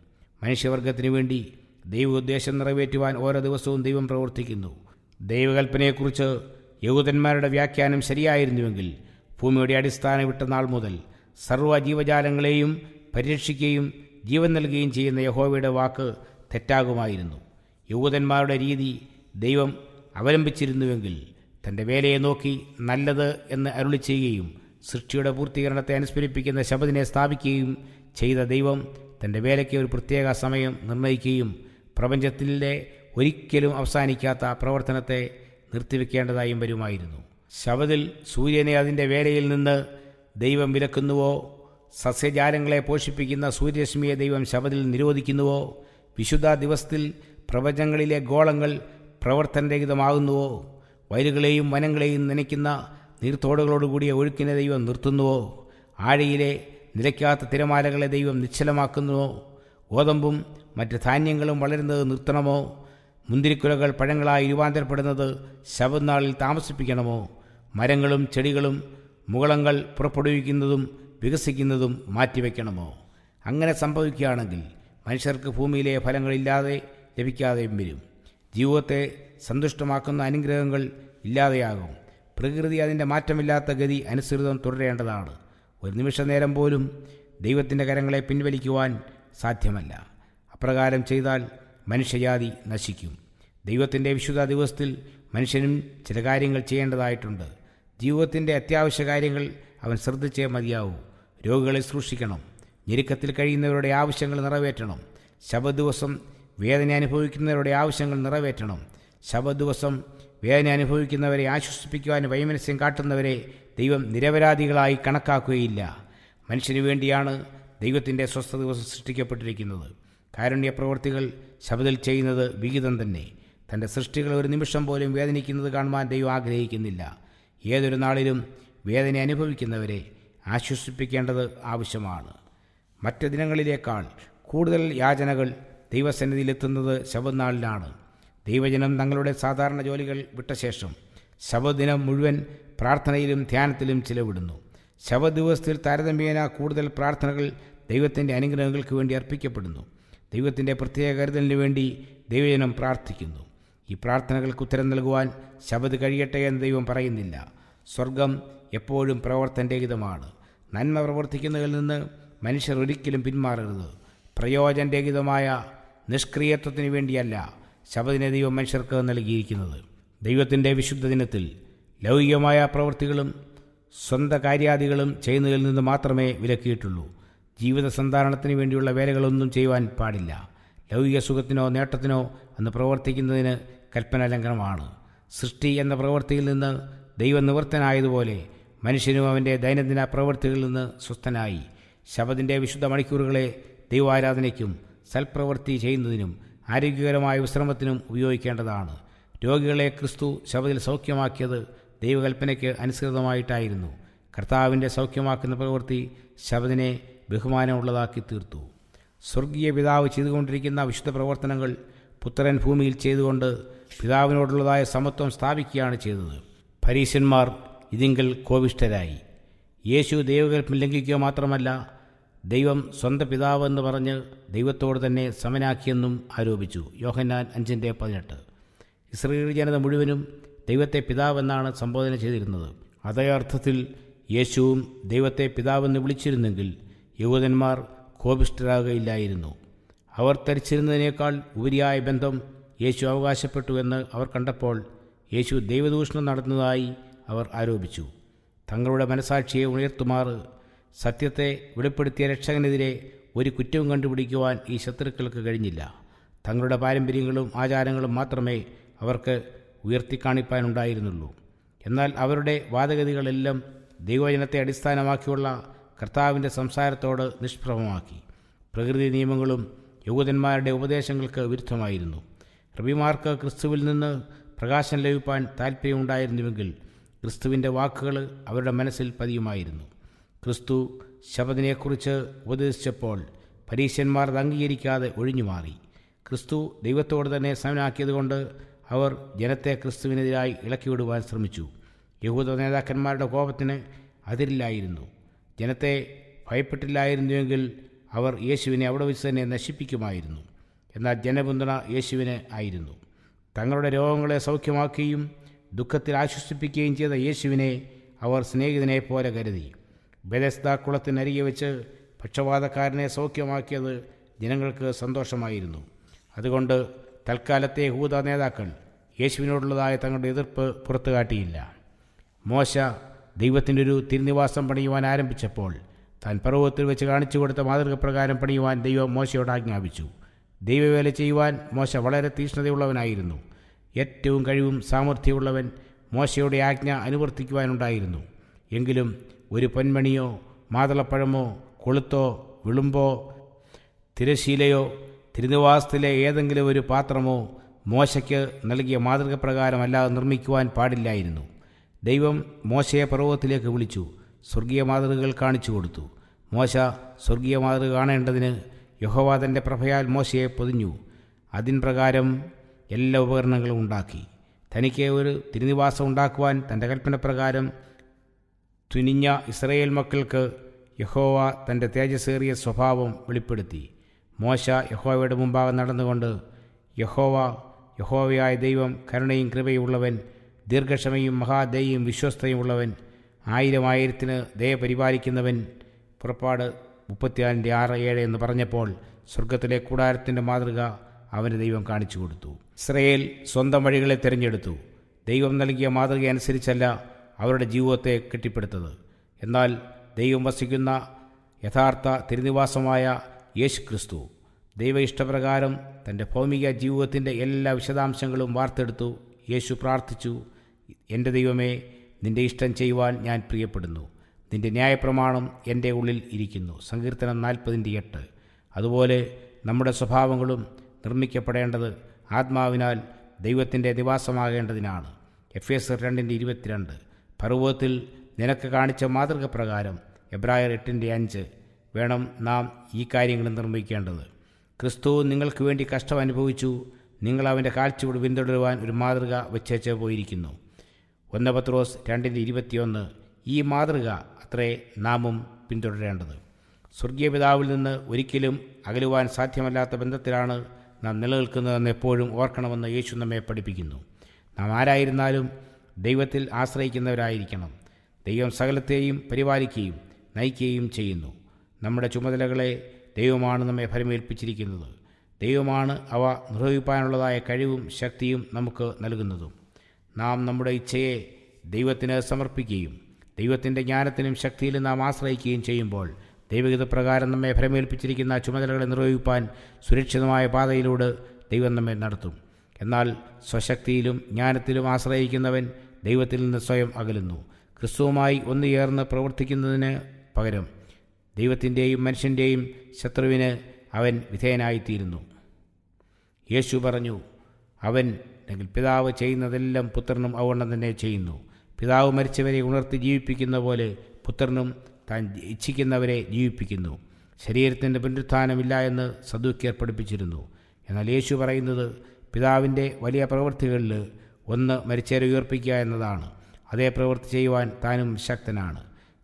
മനുഷ്യവർഗത്തിനു വേണ്ടി ദൈവ ഉദ്ദേശം നിറവേറ്റുവാൻ ഓരോ ദിവസവും ദൈവം പ്രവർത്തിക്കുന്നു. ദൈവകൽപ്പനയെക്കുറിച്ച് യഹൂദന്മാരുടെ വ്യാഖ്യാനം ശരിയായിരുന്നുവെങ്കിൽ ഭൂമിയുടെ അടിസ്ഥാനം വിട്ട നാൾ മുതൽ സർവ ജീവജാലങ്ങളെയും പരിരക്ഷിക്കുകയും ജീവൻ നൽകുകയും ചെയ്യുന്ന യഹോവയുടെ വാക്ക് തെറ്റാകുമായിരുന്നു. യഹൂദന്മാരുടെ രീതി ദൈവം അവലംബിച്ചിരുന്നുവെങ്കിൽ തന്റെ വേലയെ നോക്കി നല്ലത് എന്ന് അരുളി ചെയ്യുകയും സൃഷ്ടിയുടെ പൂർത്തീകരണത്തെ അനുസ്മരിപ്പിക്കുന്ന ശബദിനെ സ്ഥാപിക്കുകയും ചെയ്ത ദൈവം തന്റെ വേലയ്ക്ക് ഒരു പ്രത്യേക സമയം നിർണയിക്കുകയും പ്രപഞ്ചത്തിലെ ഒരിക്കലും അവസാനിക്കാത്ത പ്രവർത്തനത്തെ നിർത്തിവെക്കേണ്ടതായും വരുമായിരുന്നു. ശബദിൽ സൂര്യനെ അതിന്റെ വേലയിൽ നിന്ന് ദൈവം വിലക്കുന്നുവോ? സസ്യജാലങ്ങളെ പോഷിപ്പിക്കുന്ന സൂര്യരശ്മിയെ ദൈവം ശബദിൽ നിരോധിക്കുന്നുവോ? വിശുദ്ധ ദിവസത്തിൽ പ്രപഞ്ചങ്ങളിലെ ഗോളങ്ങൾ പ്രവർത്തനരഹിതമാകുന്നുവോ? വയലുകളെയും വനങ്ങളെയും നനയ്ക്കുന്ന നീർത്തോടുകളോടുകൂടിയ ഒഴുക്കിനെ ദൈവം നിർത്തുന്നുവോ? ആഴയിലെ നിലയ്ക്കാത്ത തിരമാലകളെ ദൈവം നിശ്ചലമാക്കുന്നുവോ? ഗോതമ്പും മറ്റ് ധാന്യങ്ങളും വളരുന്നത് നിർത്തണമോ? മുന്തിരിക്കുലകൾ പഴങ്ങളായി രൂപാന്തരപ്പെടുന്നത് ശബനാളിൽ താമസിപ്പിക്കണമോ? മരങ്ങളും ചെടികളും മുകളങ്ങൾ പുറപ്പെടുവിക്കുന്നതും വികസിക്കുന്നതും മാറ്റിവെക്കണമോ? അങ്ങനെ സംഭവിക്കുകയാണെങ്കിൽ മനുഷ്യർക്ക് ഭൂമിയിലെ ഫലങ്ങളില്ലാതെ ലഭിക്കാതെയും വരും. ജീവിതത്തെ സന്തുഷ്ടമാക്കുന്ന അനുഗ്രഹങ്ങൾ ഇല്ലാതെയാകും. പ്രകൃതി അതിന്റെ മാറ്റമില്ലാത്ത ഗതി അനുസൃതം തുടരേണ്ടതാണ്. ഒരു നിമിഷ നേരം പോലും ദൈവത്തിന്റെ കരങ്ങളെ പിൻവലിക്കുവാൻ സാധ്യമല്ല. അപ്രകാരം ചെയ്താൽ മനുഷ്യജാതി നശിക്കും. ദൈവത്തിന്റെ വിശുദ്ധ ദിവസത്തിൽ മനുഷ്യനും ചില കാര്യങ്ങൾ ചെയ്യേണ്ടതായിട്ടുണ്ട്. ജീവിതത്തിന്റെ അത്യാവശ്യ കാര്യങ്ങൾ അവൻ ശ്രദ്ധിച്ചേ മതിയാവൂ. രോഗികളെ സൂക്ഷിക്കണം. ഞെരുക്കത്തിൽ കഴിയുന്നവരുടെ ആവശ്യങ്ങൾ നിറവേറ്റണം. ശബദിവസം വേദന അനുഭവിക്കുന്നവരുടെ ആവശ്യങ്ങൾ നിറവേറ്റണം. ശബദിവസം വേദന അനുഭവിക്കുന്നവരെ ആശ്വസിപ്പിക്കുവാൻ വൈമനസ്യം കാട്ടുന്നവരെ ദൈവം നിരപരാധികളായി കണക്കാക്കുകയില്ല. മനുഷ്യന് വേണ്ടിയാണ് ദൈവത്തിന്റെ സ്വസ്ഥ ദിവസം സൃഷ്ടിക്കപ്പെട്ടിരിക്കുന്നത്. കാരുണ്യ പ്രവൃത്തികൾ ശബ്ദത്തിൽ ചെയ്യുന്നത് വിഹിതം തന്നെ. തന്റെ സൃഷ്ടികൾ ഒരു നിമിഷം പോലും വേദനിക്കുന്നത് കാണുവാൻ ദൈവം ആഗ്രഹിക്കുന്നില്ല. ഏതൊരു നാളിലും വേദന അനുഭവിക്കുന്നവരെ ആശ്വസിപ്പിക്കേണ്ടത് ആവശ്യമാണ്. മറ്റ് ദിനങ്ങളിലേക്കാൾ കൂടുതൽ യാചനകൾ ദൈവസന്നിധിയിലെത്തുന്നത് ശബനാളിലാണ് ദൈവജനം തങ്ങളുടെ സാധാരണ ജോലികൾ വിട്ട ശേഷം ശവദിനം മുഴുവൻ പ്രാർത്ഥനയിലും ധ്യാനത്തിലും ചിലവിടുന്നു. ശവദിവസത്തിൽ താരതമ്യേന കൂടുതൽ പ്രാർത്ഥനകൾ ദൈവത്തിന്റെ അനുഗ്രഹങ്ങൾക്ക് വേണ്ടി അർപ്പിക്കപ്പെടുന്നു. ദൈവത്തിന്റെ പ്രത്യേക കരുതലിന് വേണ്ടി ദൈവജനം പ്രാർത്ഥിക്കുന്നു. ഈ പ്രാർത്ഥനകൾക്ക് ഉത്തരം നൽകുവാൻ ശബദ് കഴിയട്ടെ എന്ന് ദൈവം പറയുന്നില്ല. സ്വർഗം എപ്പോഴും പ്രവർത്തനരഹിതമാണ്. നന്മ പ്രവർത്തിക്കുന്നതിൽ നിന്ന് മനുഷ്യർ ഒരിക്കലും പിന്മാറരുത്. പ്രയോജനരഹിതമായ നിഷ്ക്രിയത്വത്തിന് വേണ്ടിയല്ല. ശബദിനെ ദൈവം മനുഷ്യർക്ക് നൽകിയിരിക്കുന്നത്. ദൈവത്തിന്റെ വിശുദ്ധ ദിനത്തിൽ ലൗകികമായ പ്രവൃത്തികളും സ്വന്ത കാര്യാദികളും ചെയ്യുന്നതിൽ നിന്ന് മാത്രമേ വിലക്കിയിട്ടുള്ളൂ. ജീവിത സന്ധാരണത്തിന് വേണ്ടിയുള്ള വേലകളൊന്നും ചെയ്യുവാൻ പാടില്ല. ലൗകിക സുഖത്തിനോ നേട്ടത്തിനോ അന്ന് പ്രവർത്തിക്കുന്നതിന് കൽപ്പന ലംഘനമാണ് സൃഷ്ടി എന്ന പ്രവൃത്തിയിൽ നിന്ന് ദൈവനിവൃത്തനായതുപോലെ മനുഷ്യനും അവന്റെ ദൈനംദിന പ്രവൃത്തികളിൽ നിന്ന് സ്വസ്ഥനായി. ശബദിന്റെ വിശുദ്ധ മണിക്കൂറുകളെ ദൈവാരാധനയ്ക്കും സൽപ്രവൃത്തി ചെയ്യുന്നതിനും ആരോഗ്യകരമായ വിശ്രമത്തിനും ഉപയോഗിക്കേണ്ടതാണ്. രോഗികളെ ക്രിസ്തു ശബദിൽ സൗഖ്യമാക്കിയത് ദൈവകൽപ്പനയ്ക്ക് അനുസൃതമായിട്ടായിരുന്നു. കർത്താവിന്റെ സൗഖ്യമാക്കുന്ന പ്രവൃത്തി ശബദിനെ ബഹുമാനമുള്ളതാക്കി തീർത്തു. സ്വർഗീയ പിതാവ് ചെയ്തുകൊണ്ടിരിക്കുന്ന വിശുദ്ധ പ്രവർത്തനങ്ങൾ പുത്രൻ ഭൂമിയിൽ ചെയ്തുകൊണ്ട് പിതാവിനോടുള്ളതായ സമത്വം സ്ഥാപിക്കുകയാണ് ചെയ്തത്. പരീശന്മാർ ഇതിങ്കൽ കോപിഷ്ഠരായി. യേശു ദൈവകൽപ്പം ലംഘിക്കുക മാത്രമല്ല ദൈവം സ്വന്തം പിതാവെന്ന് പറഞ്ഞ് ദൈവത്തോട് തന്നെ സമനാക്കിയെന്നും ആരോപിച്ചു. യോഹന്നാൻ അഞ്ചിന്റെ പതിനെട്ട്. ഇസ്രയേൽ ജനത മുഴുവനും ദൈവത്തെ പിതാവെന്നാണ് സംബോധന ചെയ്തിരുന്നത്. അതേ അർത്ഥത്തിൽ യേശുവും ദൈവത്തെ പിതാവെന്ന് വിളിച്ചിരുന്നെങ്കിൽ യഹൂദന്മാർ കോപിഷ്ഠരാകുകയില്ലായിരുന്നു അവർ ധരിച്ചിരുന്നതിനേക്കാൾ ഉപരിയായ ബന്ധം യേശു അവകാശപ്പെട്ടു എന്ന് അവർ കണ്ടപ്പോൾ യേശു ദൈവദൂഷണം നടന്നതായി അവർ ആരോപിച്ചു. തങ്ങളുടെ മനസാക്ഷിയെ ഉയർത്തുമാറ് സത്യത്തെ വെളിപ്പെടുത്തിയ രക്ഷകനെതിരെ ഒരു കുറ്റവും കണ്ടുപിടിക്കുവാൻ ഈ ശത്രുക്കൾക്ക് കഴിഞ്ഞില്ല. തങ്ങളുടെ പാരമ്പര്യങ്ങളും ആചാരങ്ങളും മാത്രമേ അവർക്ക് ഉയർത്തിക്കാണിപ്പാനുണ്ടായിരുന്നുള്ളൂ. എന്നാൽ അവരുടെ വാദഗതികളെല്ലാം ദൈവജനത്തെ അടിസ്ഥാനമാക്കിയുള്ള കർത്താവിന്റെ സംസാരത്തോട് നിഷ്പ്രഭമാക്കി. പ്രകൃതി നിയമങ്ങളും യഹൂദന്മാരുടെ ഉപദേശങ്ങൾക്ക് വിരുദ്ധമായിരുന്നു. റബിമാർക്ക് ക്രിസ്തുവിൽ നിന്ന് പ്രകാശം ലഭിപ്പാൻ താൽപ്പര്യമുണ്ടായിരുന്നുവെങ്കിൽ ക്രിസ്തുവിന്റെ വാക്കുകൾ അവരുടെ മനസ്സിൽ പതിയുമായിരുന്നു. ക്രിസ്തു ശബദിനെക്കുറിച്ച് ഉപദേശിച്ചപ്പോൾ പരീശന്മാർ അത് അംഗീകരിക്കാതെ ഒഴിഞ്ഞുമാറി ക്രിസ്തു ദൈവത്തോട് തന്നെ സമനാക്കിയതുകൊണ്ട് അവർ ജനത്തെ ക്രിസ്തുവിനെതിരായി ഇളക്കിവിടുവാൻ ശ്രമിച്ചു. യഹൂദ നേതാക്കന്മാരുടെ കോപത്തിന് അതിരില്ലായിരുന്നു. ജനത്തെ ഭയപ്പെട്ടില്ലായിരുന്നുവെങ്കിൽ അവർ യേശുവിനെ അവിടെ വെച്ച് തന്നെ നശിപ്പിക്കുമായിരുന്നു. എന്നാൽ ജനപിന്തുണ യേശുവിന് ആയിരുന്നു. തങ്ങളുടെ രോഗങ്ങളെ സൗഖ്യമാക്കുകയും ദുഃഖത്തിൽ ആശ്വസിപ്പിക്കുകയും ചെയ്ത യേശുവിനെ അവർ സ്നേഹിതനെ പോലെ കരുതി. ബെലസ്ത കുളത്തിനരികെ വെച്ച് പക്ഷപാതക്കാരനെ സൗഖ്യമാക്കിയത് ജനങ്ങൾക്ക് സന്തോഷമായിരുന്നു. അതുകൊണ്ട് തൽക്കാലത്തെ ഹൂത നേതാക്കൾ യേശുവിനോടുള്ളതായ തങ്ങളുടെ എതിർപ്പ് പുറത്തു കാട്ടിയില്ല മോശ ദൈവത്തിന്റെ ഒരു തിരുനിവാസം പണിയുവാൻ ആരംഭിച്ചപ്പോൾ താൻ പർവതത്തിൽ വെച്ച് കാണിച്ചു കൊടുത്ത മാതൃകപ്രകാരം പണിയുവാൻ ദൈവം മോശയോട് ആജ്ഞാപിച്ചു. ദൈവവേല ചെയ്യുവാൻ മോശ വളരെ തീഷ്ണതയുള്ളവനായിരുന്നു. ഏറ്റവും കഴിവും സാമർഥ്യമുള്ളവൻ മോശയുടെ ആജ്ഞ അനുവർത്തിക്കുവാനുണ്ടായിരുന്നു. എങ്കിലും ഒരു പൊന്മണിയോ മാതളപ്പഴമോ കൊളുത്തോ വിളുമ്പോ തിരശീലയോ തിരുനിവാസത്തിലെ ഏതെങ്കിലും ഒരു പാത്രമോ മോശയ്ക്ക് നൽകിയ മാതൃക പ്രകാരമല്ലാതെ നിർമ്മിക്കുവാൻ പാടില്ലായിരുന്നു. ദൈവം മോശയെ പർവതത്തിലേക്ക് വിളിച്ചു സ്വർഗീയ മാതൃകകൾ കാണിച്ചു കൊടുത്തു. മോശ സ്വർഗീയ മാതൃക കാണേണ്ടതിന് യഹോവ പ്രഭയാൽ മോശയെ പൊതിഞ്ഞു. അതിൻ പ്രകാരം എല്ലാ ഉപകരണങ്ങളും ഉണ്ടാക്കി. തനിക്ക് ഒരു തിരുനിവാസം ഉണ്ടാക്കുവാൻ തന്റെ കൽപ്പന പ്രകാരം തുനിഞ്ഞ ഇസ്രയേൽ മക്കൾക്ക് യഹോവ തന്റെ തേജസ്സേറിയ സ്വഭാവം വെളിപ്പെടുത്തി. മോശ യഹോവയുടെ മുമ്പാകെ നടന്നുകൊണ്ട് യഹോവ യഹോവയായ ദൈവം കരുണയും കൃപയുമുള്ളവൻ ദീർഘക്ഷമയും മഹാദയയും വിശ്വസ്തയും ഉള്ളവൻ ആയിരം ആയിരത്തിന് ദയ പരിപാലിക്കുന്നവൻ പുറപ്പാട് മുപ്പത്തിനാലിന്റെ ആറ് ഏഴ് എന്ന് പറഞ്ഞപ്പോൾ സ്വർഗത്തിലെ കൂടാരത്തിന്റെ മാതൃക അവന് ദൈവം കാണിച്ചു കൊടുത്തു. ഇസ്രയേൽ സ്വന്തം വഴികളെ തിരഞ്ഞെടുത്തു. ദൈവം നൽകിയ മാതൃക അനുസരിച്ചല്ല അവരുടെ ജീവിതത്തെ കെട്ടിപ്പടുത്തത്. എന്നാൽ ദൈവം വസിക്കുന്ന യഥാർത്ഥ തിരുനിവാസമായ യേശു ക്രിസ്തു ദൈവ ഇഷ്ടപ്രകാരം തന്റെ ഭൗമിക ജീവിതത്തിന്റെ എല്ലാ വിശദാംശങ്ങളും വാർത്തെടുത്തു. യേശു പ്രാർത്ഥിച്ചു എന്റെ ദൈവമേ നിന്റെ ഇഷ്ടം ചെയ്യുവാൻ ഞാൻ പ്രിയപ്പെടുന്നു. നിന്റെ ന്യായപ്രമാണം എന്റെ ഉള്ളിൽ ഇരിക്കുന്നു. സങ്കീർത്തനം നാൽപ്പതിന്റെ എട്ട്. അതുപോലെ നമ്മുടെ സ്വഭാവങ്ങളും നിർമ്മിക്കപ്പെടേണ്ടത് ആത്മാവിനാൽ ദൈവത്തിന്റെ നിവാസമാകേണ്ടതിനാണ്. എഫ് എസ് രണ്ടിന്റെ ഇരുപത്തിരണ്ട്. പർവതത്തിൽ നിനക്ക് കാണിച്ച മാതൃക പ്രകാരം എബ്രായർ എട്ടിന്റെ അഞ്ച് വേണം നാം ഈ കാര്യങ്ങൾ നിർമ്മിക്കേണ്ടത്. ക്രിസ്തു നിങ്ങൾക്ക് വേണ്ടി കഷ്ടം അനുഭവിച്ചു. നിങ്ങൾ അവന്റെ കാഴ്ചയോട് പിന്തുടരുവാൻ ഒരു മാതൃക വെച്ചേച്ച് പോയിരിക്കുന്നു. ഒന്ന് പത്രോസ് രണ്ടിന്റെ ഇരുപത്തിയൊന്ന് ഈ മാതൃക അത്രേ നാമും പിന്തുടരേണ്ടത്. സ്വർഗീയ പിതാവിൽ നിന്ന് ഒരിക്കലും അകലുവാൻ സാധ്യമല്ലാത്ത ബന്ധത്തിലാണ് നാം നിലനിൽക്കുന്നതെന്ന് എപ്പോഴും ഓർക്കണമെന്ന് യേശു നമ്മെ പഠിപ്പിക്കുന്നു. നാം ആരായിരുന്നാലും ദൈവത്തിൽ ആശ്രയിക്കുന്നവരായിരിക്കണം. ദൈവം സകലത്തെയും പരിപാലിക്കുകയും നയിക്കുകയും ചെയ്യുന്നു. നമ്മുടെ ചുമതലകളെ ദൈവമാണ് നമ്മെ ഫലമേൽപ്പിച്ചിരിക്കുന്നത് ദൈവമാണ് അവ നിർവഹിക്കാനുള്ളതായ കഴിവും ശക്തിയും നമുക്ക് നൽകുന്നതും. നാം നമ്മുടെ ഇച്ഛയെ ദൈവത്തിന് സമർപ്പിക്കുകയും ദൈവത്തിന്റെ ജ്ഞാനത്തിനും ശക്തിയിലും നാം ആശ്രയിക്കുകയും ചെയ്യുമ്പോൾ ദൈവഗത പ്രകാരം നമ്മെ ഫലമേൽപ്പിച്ചിരിക്കുന്ന ചുമതലകളെ നിർവഹിപ്പാൻ സുരക്ഷിതമായ പാതയിലൂടെ ദൈവം നമ്മെ നടത്തും. എന്നാൽ സ്വശക്തിയിലും ജ്ഞാനത്തിലും ആശ്രയിക്കുന്നവൻ ദൈവത്തിൽ നിന്ന് സ്വയം അകലുന്നു. ക്രിസ്തുവുമായി ഒന്ന് ചേർന്ന് പ്രവർത്തിക്കുന്നതിന് പകരം ദൈവത്തിന്റെയും മനുഷ്യന്റെയും ശത്രുവിന് അവൻ വിധേയനായിത്തീരുന്നു. യേശു പറഞ്ഞു അവൻ അല്ലെങ്കിൽ പിതാവ് ചെയ്യുന്നതെല്ലാം പുത്രനും അവണ്ണം തന്നെ ചെയ്യുന്നു. പിതാവ് മരിച്ചവരെ ഉണർത്തി ജീവിപ്പിക്കുന്ന പോലെ പുത്രനും താൻ ഇച്ഛിക്കുന്നവരെ ജീവിപ്പിക്കുന്നു. ശരീരത്തിന്റെ പുനരുത്ഥാനമില്ല എന്ന് സദൂക്യർ പഠിപ്പിച്ചിരുന്നു എന്നാൽ യേശു പറയുന്നത് പിതാവിന്റെ വലിയ പ്രവൃത്തികളിൽ ഒന്ന് മരിച്ചവരെ ഉയർപ്പിക്കുക എന്നതാണ്. അതേ പ്രവൃത്തി ചെയ്യുവാൻ താനും ശക്തനാണ്.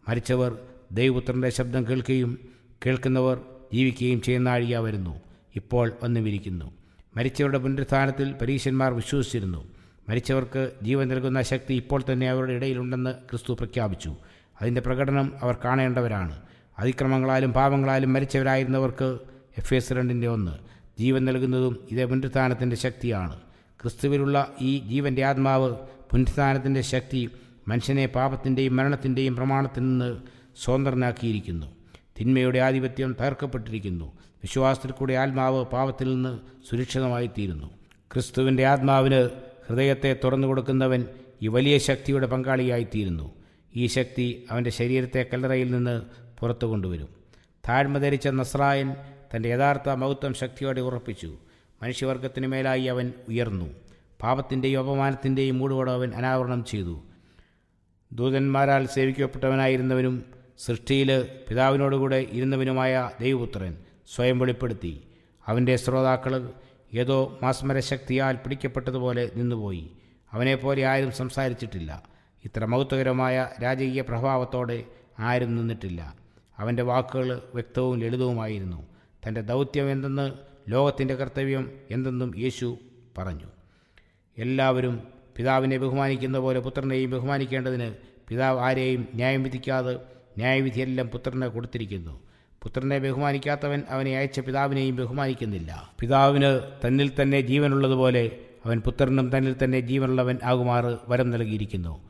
മരിച്ചവർ ദൈവപുത്രന്റെ ശബ്ദം കേൾക്കുകയും കേൾക്കുന്നവർ ജീവിക്കുകയും ചെയ്യുന്ന ആഴിക വരുന്നു. ഇപ്പോൾ വന്നുമിരിക്കുന്നു. മരിച്ചവരുടെ പുനരുത്ഥാനത്തിൽ പരീക്ഷന്മാർ വിശ്വസിച്ചിരുന്നു. മരിച്ചവർക്ക് ജീവൻ നൽകുന്ന ശക്തി ഇപ്പോൾ തന്നെ അവരുടെ ഇടയിലുണ്ടെന്ന് ക്രിസ്തു പ്രഖ്യാപിച്ചു. അതിന്റെ പ്രകടനം അവർ കാണേണ്ടവരാണ്. അതിക്രമങ്ങളാലും പാപങ്ങളാലും മരിച്ചവരായിരുന്നവർക്ക് എഫ് എസ് രണ്ടിന്റെ ഒന്ന്. ജീവൻ നൽകുന്നതും ഇതേ പുനരുത്ഥാനത്തിന്റെ ശക്തിയാണ്. ക്രിസ്തുവിലുള്ള ഈ ജീവന്റെ ആത്മാവ് പുനഃസ്ഥാനത്തിന്റെ ശക്തി മനുഷ്യനെ പാപത്തിന്റെയും മരണത്തിന്റെയും പ്രമാണത്തിൽ നിന്ന് സ്വതന്ത്രനാക്കിയിരിക്കുന്നു. തിന്മയുടെ ആധിപത്യം തകർക്കപ്പെട്ടിരിക്കുന്നു. വിശ്വാസത്തിൽ കൂടെ ആത്മാവ് പാപത്തിൽ നിന്ന് സുരക്ഷിതമായി തീരുന്നു ക്രിസ്തുവിന്റെ ആത്മാവിന് ഹൃദയത്തെ തുറന്നു കൊടുക്കുന്നവൻ ഈ വലിയ ശക്തിയുടെ പങ്കാളിയായിത്തീരുന്നു. ഈ ശക്തി അവന്റെ ശരീരത്തെ കല്ലറയിൽ നിന്ന് പുറത്തു കൊണ്ടുവരും. താഴ്മ ധരിച്ച നസ്രായൻ തന്റെ യഥാർത്ഥ മഹത്വം ശക്തിയോടെ ഉറപ്പിച്ചു. മനുഷ്യവർഗത്തിനു മേലായി അവൻ ഉയർന്നു. പാപത്തിന്റെയും അപമാനത്തിന്റെയും മൂടുപോടെ അവൻ അനാവരണം ചെയ്തു. ദൂതന്മാരാൽ സേവിക്കപ്പെട്ടവനായിരുന്നവനും സൃഷ്ടിയിൽ പിതാവിനോടുകൂടെ ഇരുന്നവനുമായ ദൈവപുത്രൻ സ്വയം വെളിപ്പെടുത്തി. അവന്റെ ശ്രോതാക്കൾ ഏതോ മാസ്മരശക്തിയാൽ പിടിക്കപ്പെട്ടതുപോലെ നിന്നുപോയി. അവനെപ്പോലെ ആരും സംസാരിച്ചിട്ടില്ല. ഇത്ര മഹത്വകരമായ രാജകീയ പ്രഭാവത്തോടെ ആരും നിന്നിട്ടില്ല. അവന്റെ വാക്കുകൾ വ്യക്തവും ലളിതവുമായിരുന്നു. തന്റെ ദൗത്യം എന്തെന്ന് ലോകത്തിന്റെ കർത്തവ്യം എന്തെന്നും യേശു പറഞ്ഞു. എല്ലാവരും പിതാവിനെ ബഹുമാനിക്കുന്ന പോലെ പുത്രനെയും ബഹുമാനിക്കേണ്ടതിന് പിതാവ് ആരെയും ന്യായം വിധിക്കാതെ ന്യായവിധിയെല്ലാം പുത്രനെ കൊടുത്തിരിക്കുന്നു. പുത്രനെ ബഹുമാനിക്കാത്തവൻ അവനെ അയച്ച പിതാവിനെയും ബഹുമാനിക്കുന്നില്ല. പിതാവിന് തന്നിൽ തന്നെ ജീവനുള്ളതുപോലെ അവൻ പുത്രനും തന്നിൽ തന്നെ ജീവനുള്ളവൻ ആകുമാറ് വരം നൽകിയിരിക്കുന്നു.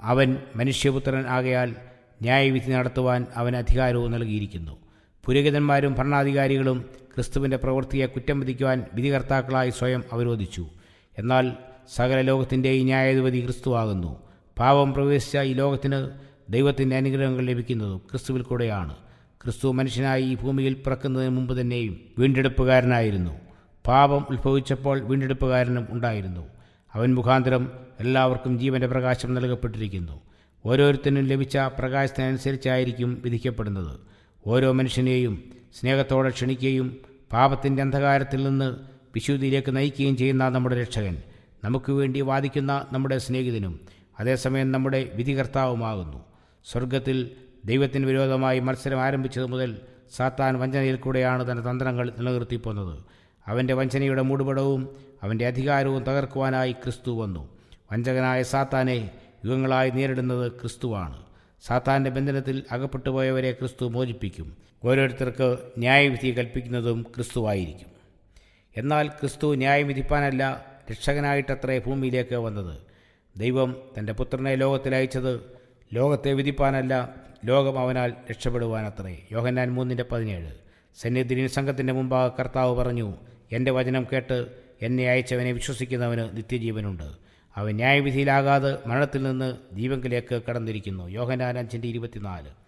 അവൻ മനുഷ്യപുത്രൻ ആകയാൽ ന്യായവിധി നടത്തുവാൻ അവൻ അധികാരവും നൽകിയിരിക്കുന്നു. പുരോഹിതന്മാരും ഭരണാധികാരികളും ക്രിസ്തുവിന്റെ പ്രവൃത്തിയെ കുറ്റം വിധിക്കുവാൻ വിധികർത്താക്കളായി സ്വയം അവരോധിച്ചു. എന്നാൽ സകല ലോകത്തിന്റെ ഈ ന്യായാധിപതി ക്രിസ്തുവാകുന്നു. പാപം പ്രവേശിച്ച ഈ ലോകത്തിന് ദൈവത്തിന്റെ അനുഗ്രഹങ്ങൾ ലഭിക്കുന്നത് ക്രിസ്തുവിൽ കൂടെയാണ്. ക്രിസ്തു മനുഷ്യനായി ഈ ഭൂമിയിൽ പിറക്കുന്നതിന് മുമ്പ് തന്നെയും വീണ്ടെടുപ്പുകാരനായിരുന്നു. പാപം ഉത്ഭവിച്ചപ്പോൾ വീണ്ടെടുപ്പുകാരനും ഉണ്ടായിരുന്നു. അവൻ മുഖാന്തരം എല്ലാവർക്കും ജീവന്റെ പ്രകാശം നൽകപ്പെട്ടിരിക്കുന്നു. ഓരോരുത്തരും ലഭിച്ച പ്രകാശത്തിനനുസരിച്ചായിരിക്കും വിധിക്കപ്പെടുന്നത്. ഓരോ മനുഷ്യനെയും സ്നേഹത്തോടെ ക്ഷണിക്കുകയും പാപത്തിന്റെ അന്ധകാരത്തിൽ നിന്ന് വിശുദ്ധിയിലേക്ക് നയിക്കുകയും ചെയ്യുന്ന നമ്മുടെ രക്ഷകൻ. നമുക്ക് വേണ്ടി വാദിക്കുന്ന നമ്മുടെ സ്നേഹിതനും അതേസമയം നമ്മുടെ വിധികർത്താവുമാകുന്നു. സ്വർഗത്തിൽ ദൈവത്തിന് വിരോധമായി മത്സരം ആരംഭിച്ചത് മുതൽ സാത്താൻ വഞ്ചനയിൽ കൂടെയാണ് തന്റെ തന്ത്രങ്ങൾ നിലനിർത്തിപ്പോന്നത്. അവന്റെ വഞ്ചനയുടെ മൂടുപടവും അവന്റെ അധികാരവും തകർക്കുവാനായി ക്രിസ്തു വന്നു. വഞ്ചകനായ സാത്താനെ യുഗങ്ങളായി നേരിടുന്നത് ക്രിസ്തുവാണ്. സാത്താന്റെ ബന്ധനത്തിൽ അകപ്പെട്ടുപോയവരെ ക്രിസ്തു മോചിപ്പിക്കും. ഓരോരുത്തർക്ക് ന്യായവിധി കൽപ്പിക്കുന്നതും ക്രിസ്തുവായിരിക്കും. എന്നാൽ ക്രിസ്തു ന്യായം വിധിപ്പാനല്ല രക്ഷകനായിട്ടത്രേ ഭൂമിയിലേക്ക് വന്നത്. ദൈവം തന്റെ പുത്രനെ ലോകത്തിലയച്ചത് ലോകത്തെ വിധിപ്പാനല്ല ലോകം അവനാൽ രക്ഷപ്പെടുവാനത്രേ. യോഹന്നാൻ മൂന്നിന്റെ പതിനേഴ്. സന്നിധിനി സംഘത്തിന്റെ മുമ്പാകെ കർത്താവ് പറഞ്ഞു എന്റെ വചനം കേട്ട് എന്നെ അയച്ചവനെ വിശ്വസിക്കുന്നവന് നിത്യജീവനുണ്ട്. അവൻ ന്യായവിധിയിലാകാതെ മരണത്തിൽ നിന്ന് ജീവങ്കിലേക്ക് കടന്നിരിക്കുന്നു. യോഹനാൻ അഞ്ചിന്റെ ഇരുപത്തിനാല്.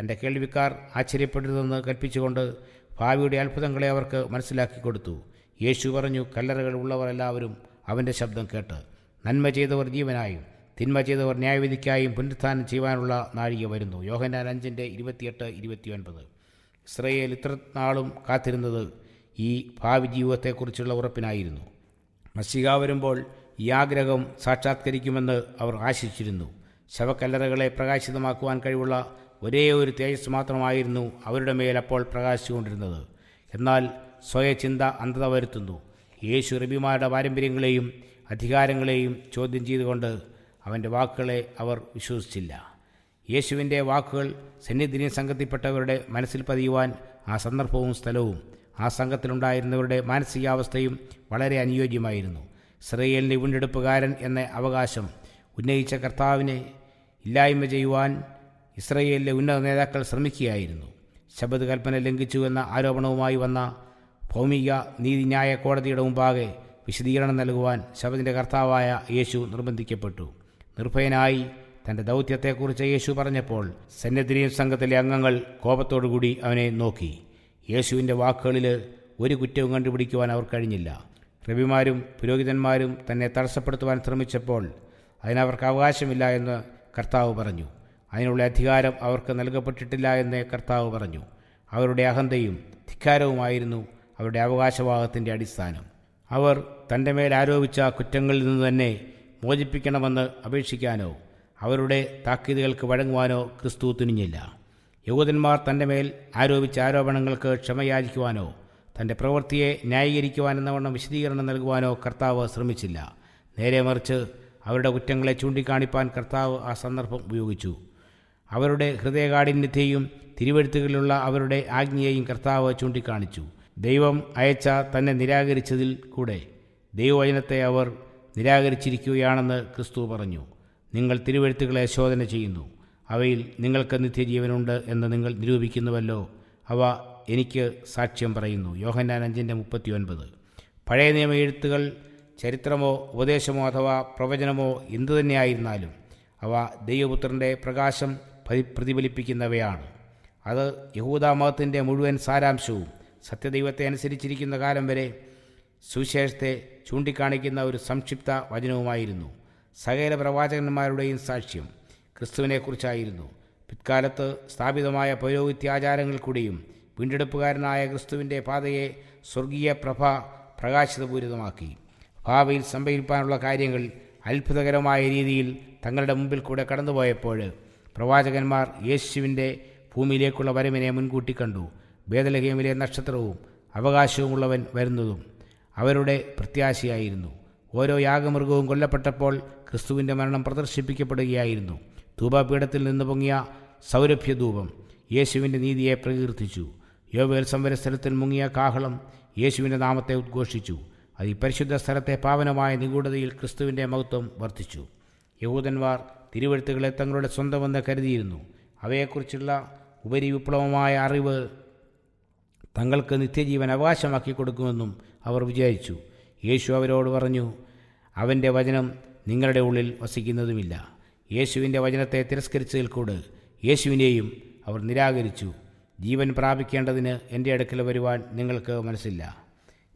തന്റെ കേൾവിക്കാർ ആശ്ചര്യപ്പെടരുതെന്ന് കൽപ്പിച്ചുകൊണ്ട് ഭാവിയുടെ അത്ഭുതങ്ങളെ അവർക്ക് മനസ്സിലാക്കി കൊടുത്തു. യേശു പറഞ്ഞു കല്ലറകൾ ഉള്ളവർ എല്ലാവരും അവന്റെ ശബ്ദം കേട്ട് നന്മ ചെയ്തവർ ജീവനായും തിന്മ ചെയ്തവർ ന്യായവിധിക്കായും പുനരുത്ഥാനം ചെയ്യുവാനുള്ള നാഴിക വരുന്നു. യോഹനാൻ അഞ്ചിന്റെ ഇരുപത്തിയെട്ട് ഇരുപത്തിയൊൻപത്. ഇസ്രയേൽ ഇത്ര നാളും കാത്തിരുന്നത് ഈ ഭാവി ജീവിതത്തെക്കുറിച്ചുള്ള ഉറപ്പിനായിരുന്നു. മസിക വരുമ്പോൾ ഈ ആഗ്രഹം സാക്ഷാത്കരിക്കുമെന്ന് അവർ ആശിച്ചിരുന്നു. ശവക്കല്ലറകളെ പ്രകാശിതമാക്കുവാൻ കഴിവുള്ള ഒരേ ഒരു തേജസ് മാത്രമായിരുന്നു അവരുടെ മേൽ അപ്പോൾ പ്രകാശിച്ചുകൊണ്ടിരുന്നത്. എന്നാൽ സ്വയചിന്ത അന്ധത വരുത്തുന്നു. യേശു റബിമാരുടെ പാരമ്പര്യങ്ങളെയും അധികാരങ്ങളെയും ചോദ്യം ചെയ്തുകൊണ്ട് അവന്റെ വാക്കുകളെ അവർ വിശ്വസിച്ചില്ല. യേശുവിന്റെ വാക്കുകൾ സന്നിധിനി സംഘത്തിൽപ്പെട്ടവരുടെ മനസ്സിൽ പതിയുവാൻ ആ സന്ദർഭവും സ്ഥലവും ആ സംഘത്തിലുണ്ടായിരുന്നവരുടെ മാനസികാവസ്ഥയും വളരെ അനുയോജ്യമായിരുന്നു. ഇസ്രയേലിന്റെ വീണ്ടെടുപ്പുകാരൻ എന്ന അവകാശം ഉന്നയിച്ച കർത്താവിനെ ഇല്ലായ്മ ചെയ്യുവാൻ ഇസ്രയേലിലെ ഉന്നത നേതാക്കൾ ശ്രമിക്കുകയായിരുന്നു. ശബദ് കൽപ്പന ലംഘിച്ചു എന്ന ആരോപണവുമായി വന്ന ഭൗമിക നീതിന്യായ കോടതിയുടെ മുമ്പാകെ വിശദീകരണം നൽകുവാൻ ശബദിന്റെ കർത്താവായ യേശു നിർബന്ധിക്കപ്പെട്ടു. നിർഭയനായി തന്റെ ദൗത്യത്തെക്കുറിച്ച് യേശു പറഞ്ഞപ്പോൾ സന്നദ്രീം സംഘത്തിലെ അംഗങ്ങൾ കോപത്തോടുകൂടി അവനെ നോക്കി. യേശുവിന്റെ വാക്കുകളിൽ ഒരു കുറ്റവും കണ്ടുപിടിക്കുവാൻ അവർ കഴിഞ്ഞില്ല. റബിമാരും പുരോഹിതന്മാരും തന്നെ തടസ്സപ്പെടുത്തുവാൻ ശ്രമിച്ചപ്പോൾ അതിനവർക്ക് അവകാശമില്ല എന്ന് കർത്താവ് പറഞ്ഞു. അതിനുള്ള അധികാരം അവർക്ക് നൽകപ്പെട്ടിട്ടില്ല എന്ന് കർത്താവ് പറഞ്ഞു. അവരുടെ അഹന്തയും ധിക്കാരവുമായിരുന്നു അവരുടെ അവകാശവാദത്തിന്റെ അടിസ്ഥാനം. അവർ തന്റെ മേൽ ആരോപിച്ച കുറ്റങ്ങളിൽ നിന്ന് തന്നെ മോചിപ്പിക്കണമെന്ന് അപേക്ഷിക്കാനോ അവരുടെ താക്കീതുകൾക്ക് വഴങ്ങുവാനോ ക്രിസ്തു തുനിഞ്ഞില്ല. യഹൂദന്മാർ തന്റെ മേൽ ആരോപിച്ച ആരോപണങ്ങൾക്ക് ക്ഷമയാചിക്കുവാനോ തന്റെ പ്രവൃത്തിയെ ന്യായീകരിക്കുവാനെന്നവണ്ണം വിശദീകരണം നൽകുവാനോ കർത്താവ് ശ്രമിച്ചില്ല. നേരെ മറിച്ച് അവരുടെ കുറ്റങ്ങളെ ചൂണ്ടിക്കാണിപ്പാൻ കർത്താവ് ആ സന്ദർഭം ഉപയോഗിച്ചു. അവരുടെ ഹൃദയകാഠിന്യത്തെയും തിരുവഴുത്തുകളിലുള്ള അവരുടെ ആജ്ഞയെയും കർത്താവ് ചൂണ്ടിക്കാണിച്ചു. ദൈവം അയച്ച തന്നെ നിരാകരിച്ചതിൽ കൂടെ ദൈവവചനത്തെ അവർ നിരാകരിച്ചിരിക്കുകയാണെന്ന് ക്രിസ്തു പറഞ്ഞു. നിങ്ങൾ തിരുവഴുത്തുകളെ ശോധന ചെയ്യുന്നു. അവയിൽ നിങ്ങൾക്ക് നിത്യജീവനുണ്ട് എന്ന് നിങ്ങൾ നിരൂപിക്കുന്നുവല്ലോ. അവ എനിക്ക് സാക്ഷ്യം പറയുന്നു. യോഹന്നാൻ അഞ്ചിന്റെ മുപ്പത്തി ഒൻപത് പഴയ നിയമ എഴുത്തുകൾ ചരിത്രമോ ഉപദേശമോ അഥവാ പ്രവചനമോ എന്തു തന്നെയായിരുന്നാലും അവ ദൈവപുത്രന്റെ പ്രകാശം പ്രതിഫലിപ്പിക്കുന്നവയാണ്. അത് യഹൂദാമതത്തിന്റെ മുഴുവൻ സാരാംശവും സത്യദൈവത്തെ അനുസരിച്ചിരിക്കുന്ന കാലം വരെ സുവിശേഷത്തെ ചൂണ്ടിക്കാണിക്കുന്ന ഒരു സംക്ഷിപ്ത വചനവുമായിരുന്നു. സകല പ്രവാചകന്മാരുടെയും സാക്ഷ്യം ക്രിസ്തുവിനെക്കുറിച്ചായിരുന്നു. പിൽക്കാലത്ത് സ്ഥാപിതമായ പൗരോഹിത്യാചാരങ്ങൾ കൂടിയും വീണ്ടെടുപ്പുകാരനായ ക്രിസ്തുവിന്റെ പാതയെ സ്വർഗീയ പ്രഭ പ്രകാശിതപൂരിതമാക്കി. ഭാവിയിൽ സംഭവിക്കാനുള്ള കാര്യങ്ങൾ അത്ഭുതകരമായ രീതിയിൽ തങ്ങളുടെ മുമ്പിൽ കൂടെ കടന്നുപോയപ്പോൾ പ്രവാചകന്മാർ യേശുവിന്റെ ഭൂമിയിലേക്കുള്ള വരവിനെ മുൻകൂട്ടി കണ്ടു. ബേദലഹേമിലെ നക്ഷത്രവും അവകാശവുമുള്ളവൻ വരുന്നതും അവരുടെ പ്രത്യാശയായിരുന്നു. ഓരോ യാഗമൃഗവും കൊല്ലപ്പെട്ടപ്പോൾ ക്രിസ്തുവിന്റെ മരണം പ്രദർശിപ്പിക്കപ്പെടുകയായിരുന്നു. ധൂപപീഠത്തിൽ നിന്ന് പൊങ്ങിയ സൗരഭ്യധൂപം യേശുവിന്റെ നീതിയെ പ്രകീർത്തിച്ചു. യോവേൽ സംവരസ്ഥലത്തിൽ മുങ്ങിയ കാഹളം യേശുവിന്റെ നാമത്തെ ഉദ്ഘോഷിച്ചു. അത് ഈ പരിശുദ്ധ സ്ഥലത്തെ പാവനമായ നിഗൂഢതയിൽ ക്രിസ്തുവിന്റെ മഹത്വം വർദ്ധിച്ചു. യഹൂദന്മാർ തിരുവഴുത്തുകളെ തങ്ങളുടെ സ്വന്തമെന്ന് കരുതിയിരുന്നു. അവയെക്കുറിച്ചുള്ള ഉപരിവിപ്ലവമായ അറിവ് തങ്ങൾക്ക് നിത്യജീവൻ അവകാശമാക്കി കൊടുക്കുമെന്നും അവർ വിചാരിച്ചു. യേശു അവരോട് പറഞ്ഞു അവന്റെ വചനം നിങ്ങളുടെ ഉള്ളിൽ വസിക്കുന്നതുമില്ല. യേശുവിന്റെ വചനത്തെ തിരസ്കരിച്ചതിൽ കൂട്. യേശുവിനെയും അവർ നിരാകരിച്ചു. ജീവൻ പ്രാപിക്കേണ്ടതിന് എന്റെ അടുക്കൽ വരുവാൻ നിങ്ങൾക്ക് മനസ്സില്ല.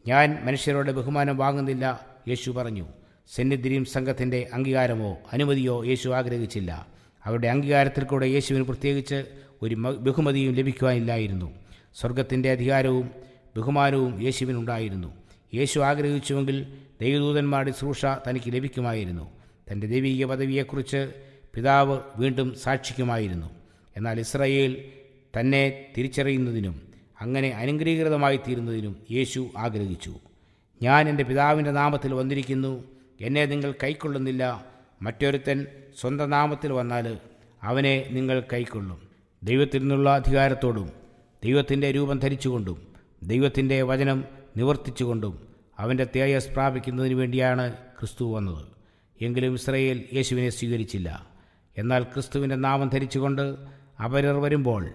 ഞാൻ മനുഷ്യരോട് ബഹുമാനം വാങ്ങുന്നില്ല യേശു പറഞ്ഞു. സെന്നിദ്രീം സംഘത്തിന്റെ അംഗീകാരമോ അനുമതിയോ യേശു ആഗ്രഹിച്ചില്ല. അവരുടെ അംഗീകാരത്തിൽ കൂടെ യേശുവിന് പ്രത്യേകിച്ച് ഒരു ബഹുമതിയും ലഭിക്കുവാനില്ലായിരുന്നു. സ്വർഗത്തിന്റെ അധികാരവും ബഹുമാനവും യേശുവിനുണ്ടായിരുന്നു. യേശു ആഗ്രഹിച്ചുവെങ്കിൽ ദൈവദൂതന്മാരുടെ ശ്രൂഷ തനിക്ക് ലഭിക്കുമായിരുന്നു. തന്റെ ദൈവീക പദവിയെക്കുറിച്ച് പിതാവ് വീണ്ടും സാക്ഷിക്കുമായിരുന്നു. എന്നാൽ ഇസ്രയേൽ തന്നെ തിരിച്ചറിയുന്നതിനും അങ്ങനെ അനുഗ്രഹീകൃതമായി തീരുന്നതിനും യേശു ആഗ്രഹിച്ചു. ഞാൻ എന്റെ പിതാവിന്റെ നാമത്തിൽ വന്നിരിക്കുന്നു. എന്നെ നിങ്ങൾ കൈക്കൊള്ളുന്നില്ല. മറ്റൊരുത്തൻ സ്വന്തം നാമത്തിൽ വന്നാൽ അവനെ നിങ്ങൾ കൈക്കൊള്ളും. ദൈവത്തിൽ നിന്നുള്ള അധികാരത്തോടും ദൈവത്തിന്റെ രൂപം ധരിച്ചുകൊണ്ടും ദൈവത്തിന്റെ വചനം നിവർത്തിച്ചുകൊണ്ടും അവന്റെ തേജസ് പ്രാപിക്കുന്നതിന് വേണ്ടിയാണ് ക്രിസ്തു വന്നത്. എങ്കിലും ഇസ്രയേൽ യേശുവിനെ സ്വീകരിച്ചില്ല. എന്നാൽ ക്രിസ്തുവിന്റെ നാമം ധരിച്ചുകൊണ്ട് അപരർ വരുമ്പോൾ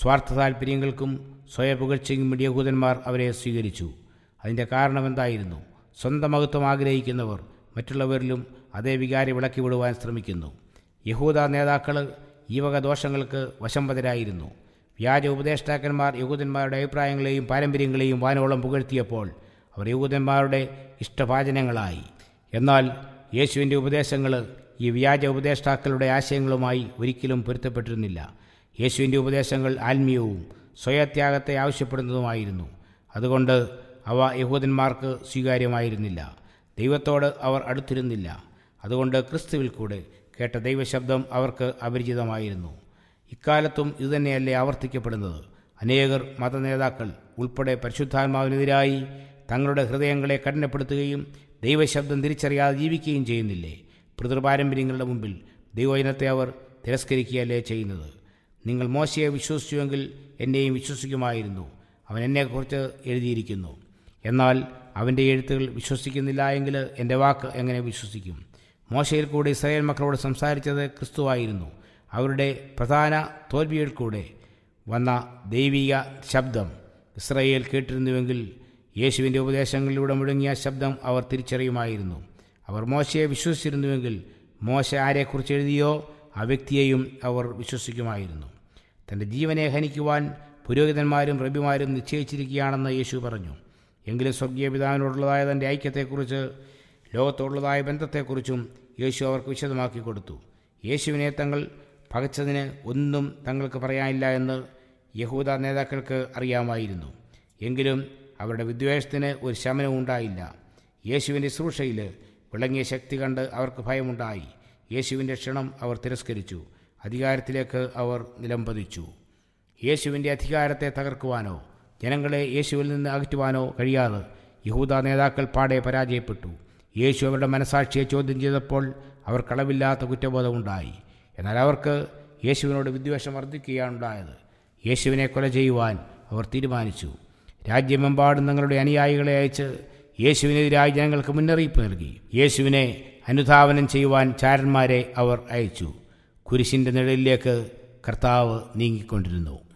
സ്വാർത്ഥ താൽപ്പര്യങ്ങൾക്കും സ്വയപുകഴ്ചയും യഹൂദന്മാർ അവരെ സ്വീകരിച്ചു. അതിന്റെ കാരണമെന്തായിരുന്നു സ്വന്തം മഹത്വം ആഗ്രഹിക്കുന്നവർ മറ്റുള്ളവരിലും അതേ വികാരം വിളക്കി വിടുവാൻ ശ്രമിക്കുന്നു. യഹൂദ നേതാക്കൾ ഈ വക ദോഷങ്ങൾക്ക് വശംവതരായിരുന്നു. വ്യാജ ഉപദേഷ്ടാക്കന്മാർ യഹൂദന്മാരുടെ അഭിപ്രായങ്ങളെയും പാരമ്പര്യങ്ങളെയും വാനോളം പുകഴ്ത്തിയപ്പോൾ അവർ യഹൂദന്മാരുടെ ഇഷ്ടഭാചനങ്ങളായി എന്നാൽ യേശുവിന്റെ ഉപദേശങ്ങൾ ഈ വ്യാജ ഉപദേഷ്ടാക്കളുടെ ആശയങ്ങളുമായി ഒരിക്കലും പൊരുത്തപ്പെട്ടിരുന്നില്ല. യേശുവിന്റെ ഉപദേശങ്ങൾ ആത്മീയവും സ്വയത്യാഗത്തെ ആവശ്യപ്പെടുന്നതുമായിരുന്നു. അതുകൊണ്ട് അവ യഹൂദന്മാർക്ക് സ്വീകാര്യമായിരുന്നില്ല. ദൈവത്തോട് അവർ അടുത്തിരുന്നില്ല. അതുകൊണ്ട് ക്രിസ്തുവിൽ കൂടെ കേട്ട ദൈവശബ്ദം അവർക്ക് അപരിചിതമായിരുന്നു. ഇക്കാലത്തും ഇതുതന്നെയല്ലേ ആവർത്തിക്കപ്പെടുന്നത്. അനേകർ മതനേതാക്കൾ ഉൾപ്പെടെ പരിശുദ്ധാത്മാവിനെതിരായി തങ്ങളുടെ ഹൃദയങ്ങളെ കഠിനപ്പെടുത്തുകയും ദൈവശബ്ദം തിരിച്ചറിയാതെ ജീവിക്കുകയും ചെയ്യുന്നില്ലേ? പിതൃപാരമ്പര്യങ്ങളുടെ മുമ്പിൽ ദൈവജനത്തെ അവർ തിരസ്കരിക്കുകയല്ലേ ചെയ്യുന്നത്? നിങ്ങൾ മോശയെ വിശ്വസിച്ചുവെങ്കിൽ എന്നെയും വിശ്വസിക്കുമായിരുന്നു. അവൻ എന്നെക്കുറിച്ച് എഴുതിയിരിക്കുന്നു. എന്നാൽ അവന്റെ എഴുത്തുകൾ വിശ്വസിക്കുന്നില്ല എങ്കിൽ എന്റെ വാക്ക് എങ്ങനെ വിശ്വസിക്കും? മോശയിൽ കൂടെ ഇസ്രായേൽ മക്കളോട് സംസാരിച്ചത് ക്രിസ്തുവായിരുന്നു. അവരുടെ പ്രധാന തോൽവിയിൽ കൂടെ വന്ന ദൈവിക ശബ്ദം ഇസ്രായേൽ കേട്ടിരുന്നുവെങ്കിൽ യേശുവിന്റെ ഉപദേശങ്ങളിലൂടെ മുഴങ്ങിയ ശബ്ദം അവർ തിരിച്ചറിയുമായിരുന്നു. അവർ മോശയെ വിശ്വസിച്ചിരുന്നുവെങ്കിൽ മോശ ആരെക്കുറിച്ച് എഴുതിയോ? ആ വ്യക്തിയെയും അവർ വിശ്വസിക്കുമായിരുന്നു. തന്റെ ജീവനെ ഹനിക്കുവാൻ പുരോഹിതന്മാരും റബിമാരും നിശ്ചയിച്ചിരിക്കുകയാണെന്ന് യേശു പറഞ്ഞു. എങ്കിലും സ്വർഗീയ പിതാവിനോടുള്ളതായ തന്റെ ഐക്യത്തെക്കുറിച്ച് ലോകത്തോടുള്ളതായ ബന്ധത്തെക്കുറിച്ചും യേശു അവർക്ക് വിശദമാക്കി കൊടുത്തു. യേശുവിനെ തങ്ങൾ പകച്ചതിന് ഒന്നും തങ്ങൾക്ക് പറയാനില്ല എന്ന് യഹൂദ നേതാക്കൾക്ക് അറിയാമായിരുന്നു. എങ്കിലും അവരുടെ വിദ്വേഷത്തിന് ഒരു ശമനവും ഉണ്ടായില്ല. യേശുവിന്റെ ശുശ്രൂഷയിൽ വിളങ്ങിയ ശക്തി കണ്ട് അവർക്ക് ഭയമുണ്ടായി. യേശുവിന്റെ ക്ഷണം അവർ തിരസ്കരിച്ചു. അധികാരത്തിലേക്ക് അവർ നിലംപതിച്ചു. യേശുവിന്റെ അധികാരത്തെ തകർക്കുവാനോ ജനങ്ങളെ യേശുവിൽ നിന്ന് അകറ്റുവാനോ കഴിയാതെ യഹൂദ നേതാക്കൾ പാടെ പരാജയപ്പെട്ടു. യേശു അവരുടെ മനസാക്ഷിയെ ചോദ്യം ചെയ്തപ്പോൾ അവർ കളവില്ലാത്ത കുറ്റബോധമുണ്ടായി എന്നാൽ അവർക്ക് യേശുവിനോട് വിദ്വേഷം വർദ്ധിക്കുകയാണുണ്ടായത് യേശുവിനെ കൊല ചെയ്യുവാൻ അവർ തീരുമാനിച്ചു. രാജ്യമെമ്പാടും തങ്ങളുടെ അനുയായികളെ അയച്ച് യേശുവിനെതിരായി ജനങ്ങൾക്ക് മുന്നറിയിപ്പ് നൽകി. യേശുവിനെ അനുധാവനം ചെയ്യുവാൻ ചാരന്മാരെ അവർ അയച്ചു. കുരിശിന്റെ നിഴലിലേക്ക് കർത്താവ് നീങ്ങിക്കൊണ്ടിരുന്നു.